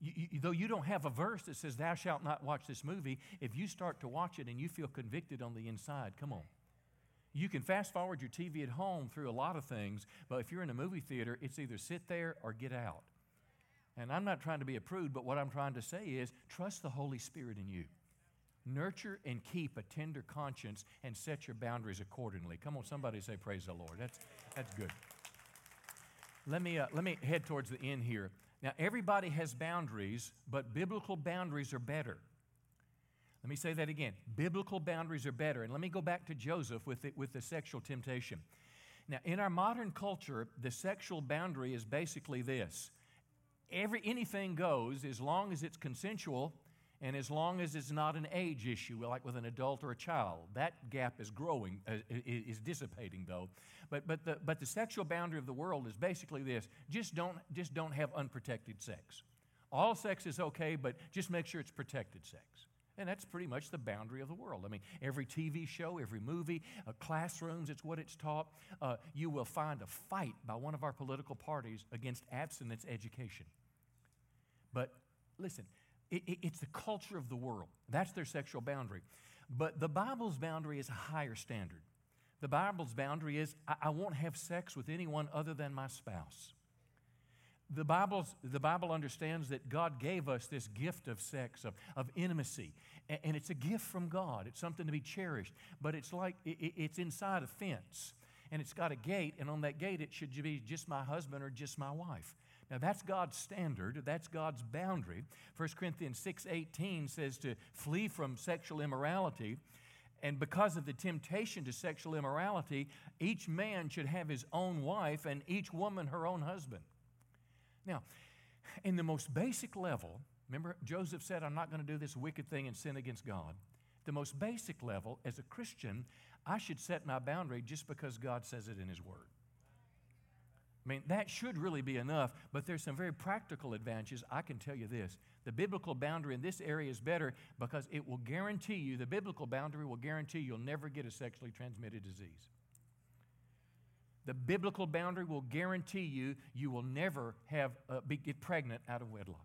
You, you, though you don't have a verse that says, Thou shalt not watch this movie, if you start to watch it and you feel convicted on the inside, come on. You can fast forward your TV at home through a lot of things, but if you're in a movie theater, it's either sit there or get out. And I'm not trying to be a prude, but what I'm trying to say is trust the Holy Spirit in you. Nurture and keep a tender conscience and set your boundaries accordingly. Come on, somebody say, Praise the Lord. That's, that's good. Let me, uh, let me head towards the end here. Now, everybody has boundaries, but biblical boundaries are better. Let me say that again. Biblical boundaries are better. And let me go back to Joseph with the, with the sexual temptation. Now, in our modern culture, the sexual boundary is basically this every, anything goes as long as it's consensual and as long as it's not an age issue, like with an adult or a child. That gap is growing, uh, is dissipating though. But, but, the, but the sexual boundary of the world is basically this just don't, just don't have unprotected sex. All sex is okay, but just make sure it's protected sex. And that's pretty much the boundary of the world. I mean, every TV show, every movie, uh, classrooms, it's what it's taught. Uh, you will find a fight by one of our political parties against abstinence education. But listen, it, it, it's the culture of the world. That's their sexual boundary. But the Bible's boundary is a higher standard. The Bible's boundary is I, I won't have sex with anyone other than my spouse. The, Bible's, the Bible understands that God gave us this gift of sex, of, of intimacy, and, and it's a gift from God. It's something to be cherished, but it's like it, it's inside a fence, and it's got a gate, and on that gate it should be just my husband or just my wife. Now that's God's standard, that's God's boundary. 1 Corinthians 6:18 says to flee from sexual immorality. And because of the temptation to sexual immorality, each man should have his own wife and each woman her own husband. Now, in the most basic level, remember Joseph said, I'm not going to do this wicked thing and sin against God. The most basic level, as a Christian, I should set my boundary just because God says it in His Word. I mean, that should really be enough, but there's some very practical advantages. I can tell you this the biblical boundary in this area is better because it will guarantee you, the biblical boundary will guarantee you'll never get a sexually transmitted disease. The biblical boundary will guarantee you you will never have, uh, be, get pregnant out of wedlock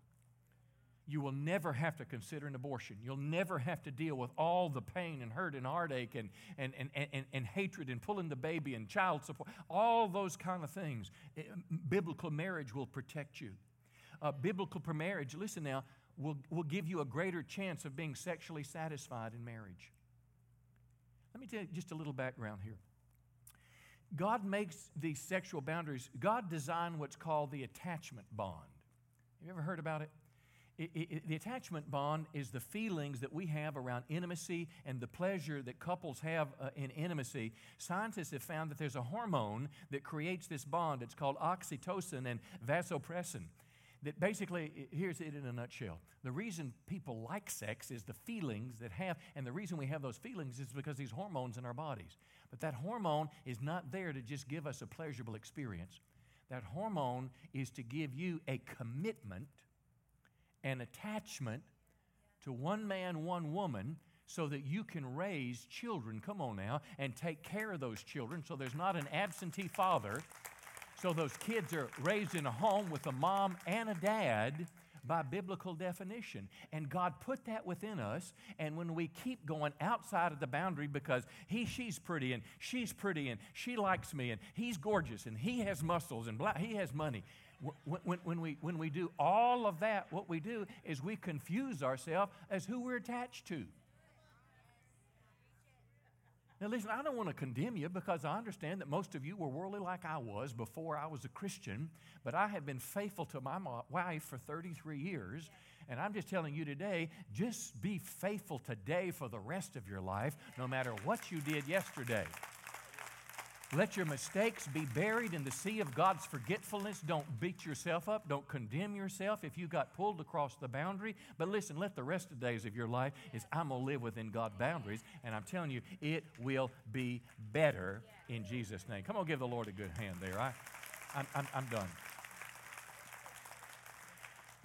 you will never have to consider an abortion. You'll never have to deal with all the pain and hurt and heartache and, and, and, and, and hatred and pulling the baby and child support, all those kind of things. Eh, biblical marriage will protect you. Uh, biblical marriage, listen now, will, will give you a greater chance of being sexually satisfied in marriage. Let me tell you just a little background here. God makes these sexual boundaries, God designed what's called the attachment bond. Have you ever heard about it? It, the attachment bond is the feelings that we have around intimacy and the pleasure that couples have uh, in intimacy. Scientists have found that there's a hormone that creates this bond. It's called oxytocin and vasopressin. That basically, here's it in a nutshell. The reason people like sex is the feelings that have, and the reason we have those feelings is because these hormones in our bodies. But that hormone is not there to just give us a pleasurable experience. That hormone is to give you a commitment and attachment to one man, one woman, so that you can raise children, come on now, and take care of those children so there's not an absentee father. So those kids are raised in a home with a mom and a dad by biblical definition. And God put that within us. And when we keep going outside of the boundary because he, she's pretty and she's pretty and she likes me and he's gorgeous and he has muscles and black, he has money. When, when, when, we, when we do all of that, what we do is we confuse ourselves as who we're attached to. Now, listen, I don't want to condemn you because I understand that most of you were worldly like I was before I was a Christian, but I have been faithful to my wife for 33 years. And I'm just telling you today, just be faithful today for the rest of your life, no matter what you did yesterday. Let your mistakes be buried in the sea of God's forgetfulness. Don't beat yourself up. Don't condemn yourself if you got pulled across the boundary. But listen, let the rest of the days of your life is I'm going to live within God's boundaries. And I'm telling you, it will be better in Jesus' name. Come on, give the Lord a good hand there. I, I'm, I'm, I'm done.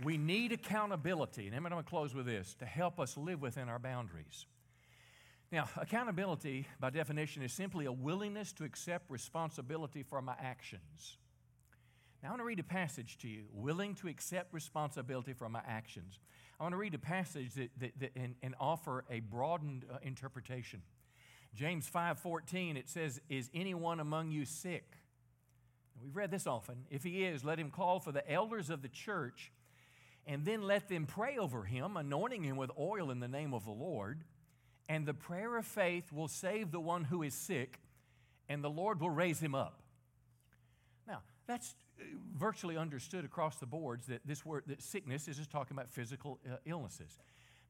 We need accountability. And I'm going to close with this to help us live within our boundaries. Now, accountability, by definition, is simply a willingness to accept responsibility for my actions. Now, I want to read a passage to you, willing to accept responsibility for my actions. I want to read a passage that, that, that and, and, offer a broadened uh, interpretation. James 5:14 it says, "Is anyone among you sick?" We've read this often. If he is, let him call for the elders of the church, and then let them pray over him, anointing him with oil in the name of the Lord and the prayer of faith will save the one who is sick, and the Lord will raise him up. Now, that's uh, virtually understood across the boards that this word, that sickness is just talking about physical uh, illnesses.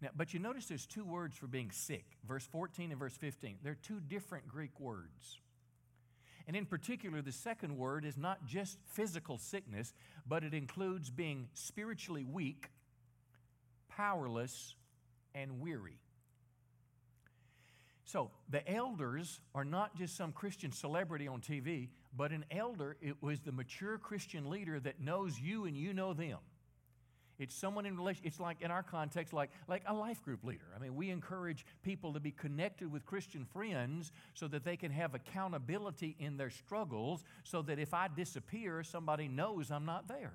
Now, but you notice there's two words for being sick, verse 14 and verse 15. They're two different Greek words. And in particular, the second word is not just physical sickness, but it includes being spiritually weak, powerless, and weary. So the elders are not just some Christian celebrity on TV, but an elder, it was the mature Christian leader that knows you and you know them. It's someone in relation, it's like in our context, like, like a life group leader. I mean, we encourage people to be connected with Christian friends so that they can have accountability in their struggles, so that if I disappear, somebody knows I'm not there.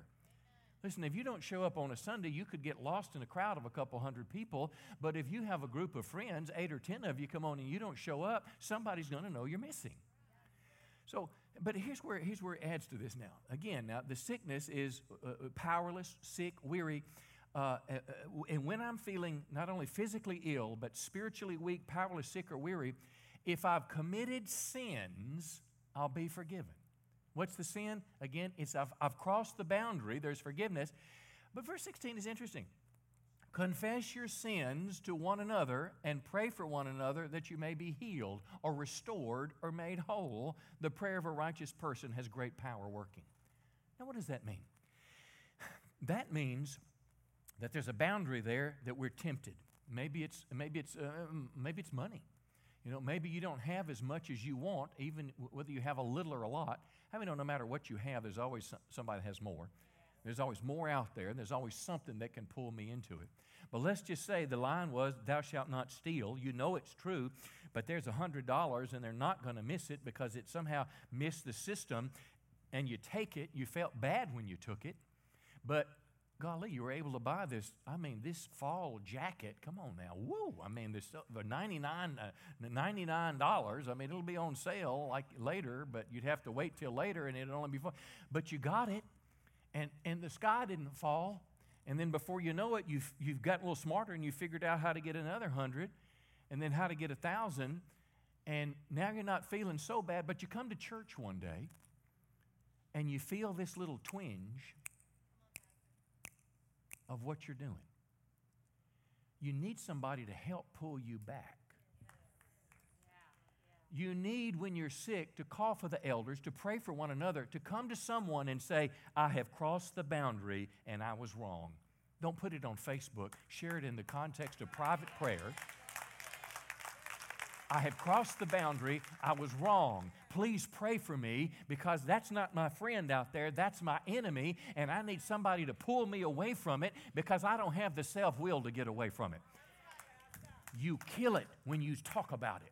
Listen, if you don't show up on a Sunday, you could get lost in a crowd of a couple hundred people. But if you have a group of friends, eight or ten of you come on and you don't show up, somebody's going to know you're missing. So, but here's where, here's where it adds to this now. Again, now the sickness is uh, uh powerless, sick, weary. Uh, uh, uh, and when I'm feeling not only physically ill, but spiritually weak, powerless, sick, or weary, if I've committed sins, I'll be forgiven. What's the sin? Again, it's I've, I've crossed the boundary, there's forgiveness. But verse 16 is interesting. Confess your sins to one another and pray for one another that you may be healed or restored or made whole. The prayer of a righteous person has great power working. Now, what does that mean? That means that there's a boundary there that we're tempted. Maybe it's, maybe it's, uh, maybe it's money. You know, maybe you don't have as much as you want, even whether you have a little or a lot. I mean, no matter what you have, there's always somebody that has more. There's always more out there, and there's always something that can pull me into it. But let's just say the line was, Thou shalt not steal. You know it's true, but there's a $100, and they're not going to miss it because it somehow missed the system, and you take it. You felt bad when you took it, but golly, you were able to buy this. I mean, this fall jacket. Come on now, woo! I mean, this nine uh, ninety nine dollars. I mean, it'll be on sale like later, but you'd have to wait till later, and it'd only be. Fun. But you got it, and and the sky didn't fall. And then before you know it, you've you've gotten a little smarter, and you figured out how to get another hundred, and then how to get a thousand, and now you're not feeling so bad. But you come to church one day, and you feel this little twinge of what you're doing. You need somebody to help pull you back. You need, when you're sick, to call for the elders, to pray for one another, to come to someone and say, I have crossed the boundary and I was wrong. Don't put it on Facebook. Share it in the context of private prayer. I have crossed the boundary. I was wrong. Please pray for me because that's not my friend out there. That's my enemy, and I need somebody to pull me away from it because I don't have the self will to get away from it. You kill it when you talk about it.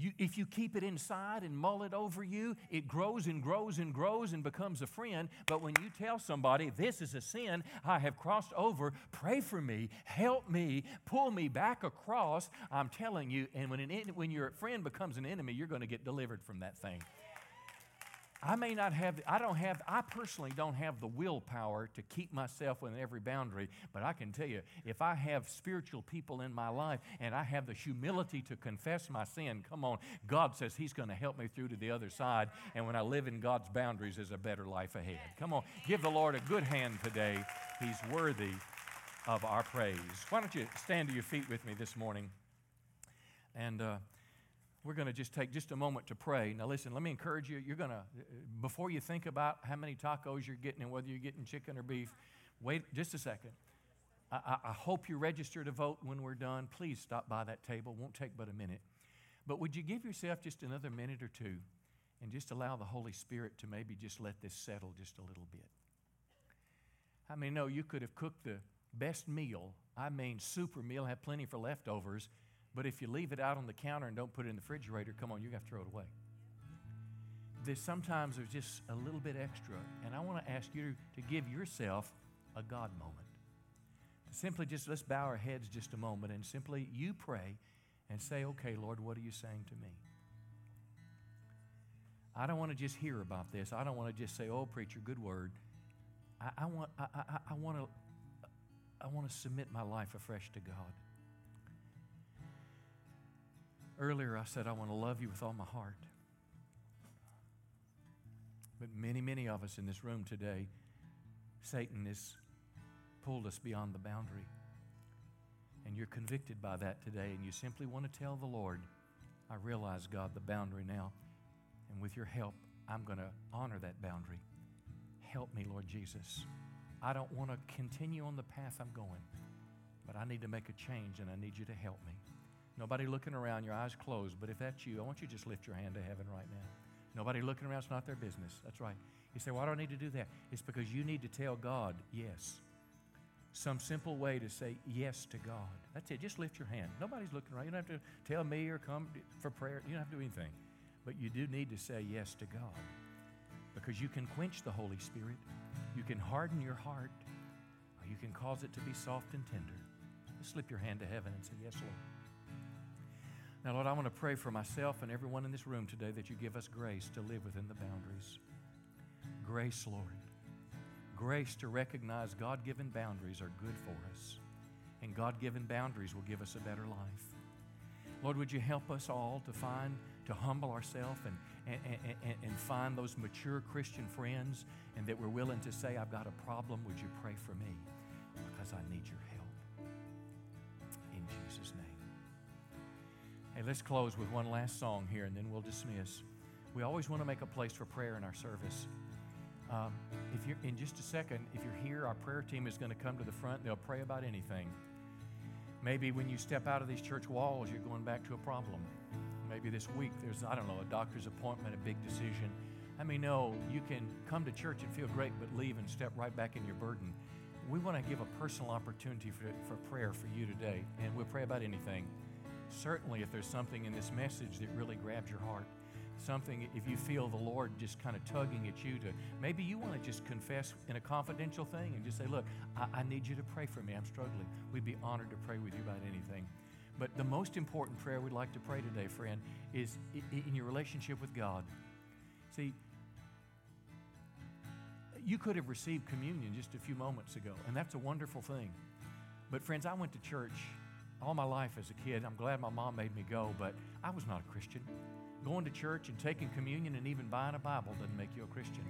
You, if you keep it inside and mull it over you, it grows and grows and grows and becomes a friend. But when you tell somebody, this is a sin, I have crossed over, pray for me, help me, pull me back across, I'm telling you, and when, an, when your friend becomes an enemy, you're going to get delivered from that thing. I may not have, I don't have, I personally don't have the willpower to keep myself within every boundary, but I can tell you, if I have spiritual people in my life and I have the humility to confess my sin, come on, God says He's going to help me through to the other side. And when I live in God's boundaries, there's a better life ahead. Come on, give the Lord a good hand today. He's worthy of our praise. Why don't you stand to your feet with me this morning? And, uh, we're going to just take just a moment to pray. Now, listen, let me encourage you. You're going to, before you think about how many tacos you're getting and whether you're getting chicken or beef, wait just a second. I, I, hope you register to vote when we're done. Please stop by that table. Won't take but a minute. But would you give yourself just another minute or two and just allow the Holy Spirit to maybe just let this settle just a little bit? I mean, no, you could have cooked the best meal. I mean, super meal, have plenty for leftovers but if you leave it out on the counter and don't put it in the refrigerator, come on, you have to throw it away. There's sometimes there's just a little bit extra, and I want to ask you to give yourself a God moment. Simply just let's bow our heads just a moment and simply you pray and say, okay, Lord, what are you saying to me? I don't want to just hear about this. I don't want to just say, oh, preacher, good word. I, I want, I, I, I, want to, I want to submit my life afresh to God. Earlier, I said, I want to love you with all my heart. But many, many of us in this room today, Satan has pulled us beyond the boundary. And you're convicted by that today, and you simply want to tell the Lord, I realize, God, the boundary now. And with your help, I'm going to honor that boundary. Help me, Lord Jesus. I don't want to continue on the path I'm going, but I need to make a change, and I need you to help me. Nobody looking around, your eyes closed. But if that's you, I want you to just lift your hand to heaven right now. Nobody looking around, it's not their business. That's right. You say, Why do I need to do that? It's because you need to tell God yes. Some simple way to say yes to God. That's it. Just lift your hand. Nobody's looking around. You don't have to tell me or come for prayer. You don't have to do anything. But you do need to say yes to God because you can quench the Holy Spirit, you can harden your heart, or you can cause it to be soft and tender. Just slip your hand to heaven and say, Yes, Lord. Now, Lord, I want to pray for myself and everyone in this room today that you give us grace to live within the boundaries. Grace, Lord. Grace to recognize God given boundaries are good for us, and God given boundaries will give us a better life. Lord, would you help us all to find, to humble ourselves and, and, and, and, find those mature Christian friends and that we're willing to say, I've got a problem. Would you pray for me? Because I need your help. Let's close with one last song here and then we'll dismiss. We always want to make a place for prayer in our service. Um, if you're in just a second, if you're here, our prayer team is going to come to the front. They'll pray about anything. Maybe when you step out of these church walls, you're going back to a problem. Maybe this week there's, I don't know, a doctor's appointment, a big decision. I mean, no, you can come to church and feel great, but leave and step right back in your burden. We want to give a personal opportunity for, for prayer for you today, and we'll pray about anything certainly if there's something in this message that really grabs your heart, something if you feel the Lord just kind of tugging at you to maybe you want to just confess in a confidential thing and just say, Look, I, I need you to pray for me. I'm struggling. We'd be honored to pray with you about anything. But the most important prayer we'd like to pray today, friend, is in your relationship with God. See, you could have received communion just a few moments ago, and that's a wonderful thing. But, friends, I went to church all my life as a kid. I'm glad my mom made me go, but I was not a Christian. Going to church and taking communion and even buying a Bible doesn't make you a Christian.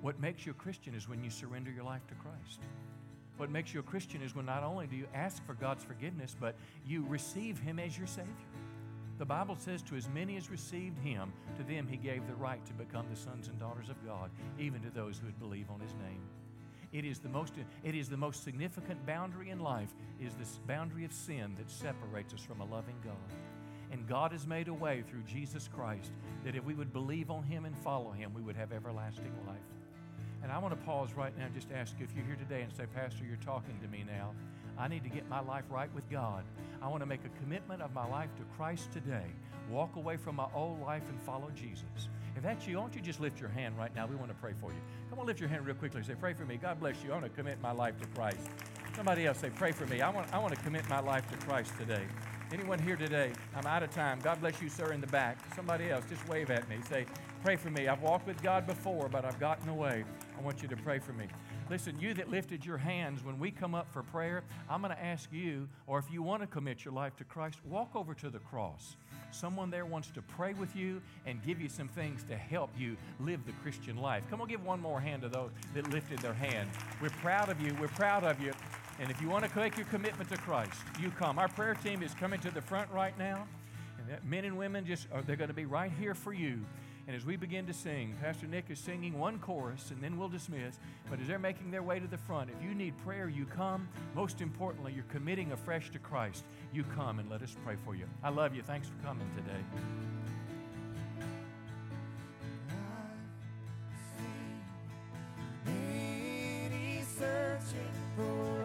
What makes you a Christian is when you surrender your life to Christ. What makes you a Christian is when not only do you ask for God's forgiveness, but you receive Him as your Savior. The Bible says, To as many as received Him, to them He gave the right to become the sons and daughters of God, even to those who would believe on His name. It is the most, it is the most significant boundary in life is this boundary of sin that separates us from a loving God. And God has made a way through Jesus Christ that if we would believe on Him and follow Him, we would have everlasting life. And I want to pause right now and just ask you if you're here today and say, Pastor, you're talking to me now. I need to get my life right with God. I want to make a commitment of my life to Christ today. Walk away from my old life and follow Jesus. If that's you, won't you just lift your hand right now? We want to pray for you. Come on, lift your hand real quickly. Say, Pray for me. God bless you. I want to commit my life to Christ. Somebody else say, Pray for me. I want, I want to commit my life to Christ today. Anyone here today? I'm out of time. God bless you, sir, in the back. Somebody else, just wave at me. Say, Pray for me. I've walked with God before, but I've gotten away. I want you to pray for me. Listen, you that lifted your hands, when we come up for prayer, I'm going to ask you, or if you want to commit your life to Christ, walk over to the cross. Someone there wants to pray with you and give you some things to help you live the Christian life. Come on, give one more hand to those that lifted their hand. We're proud of you. We're proud of you. And if you want to make your commitment to Christ, you come. Our prayer team is coming to the front right now. And men and women just are, they're going to be right here for you. And as we begin to sing, Pastor Nick is singing one chorus and then we'll dismiss. But as they're making their way to the front, if you need prayer, you come. Most importantly, you're committing afresh to Christ. You come and let us pray for you. I love you. Thanks for coming today. Searching for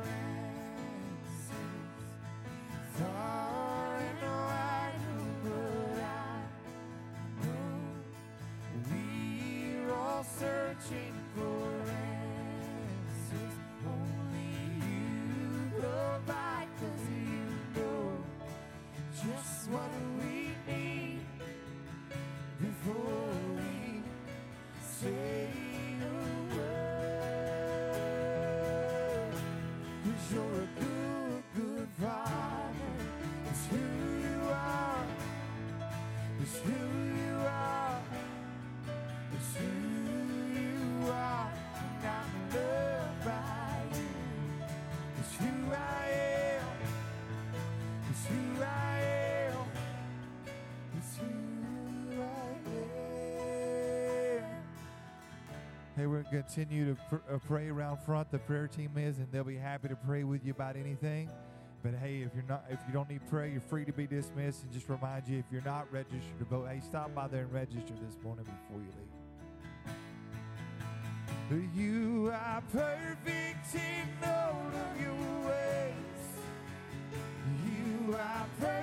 Hey, we're going to continue to pr- uh, pray around front. The prayer team is, and they'll be happy to pray with you about anything. But hey, if you're not, if you don't need prayer, you're free to be dismissed. And just remind you, if you're not registered to vote, hey, stop by there and register this morning before you leave. You are perfect in all of your ways. You are perfect.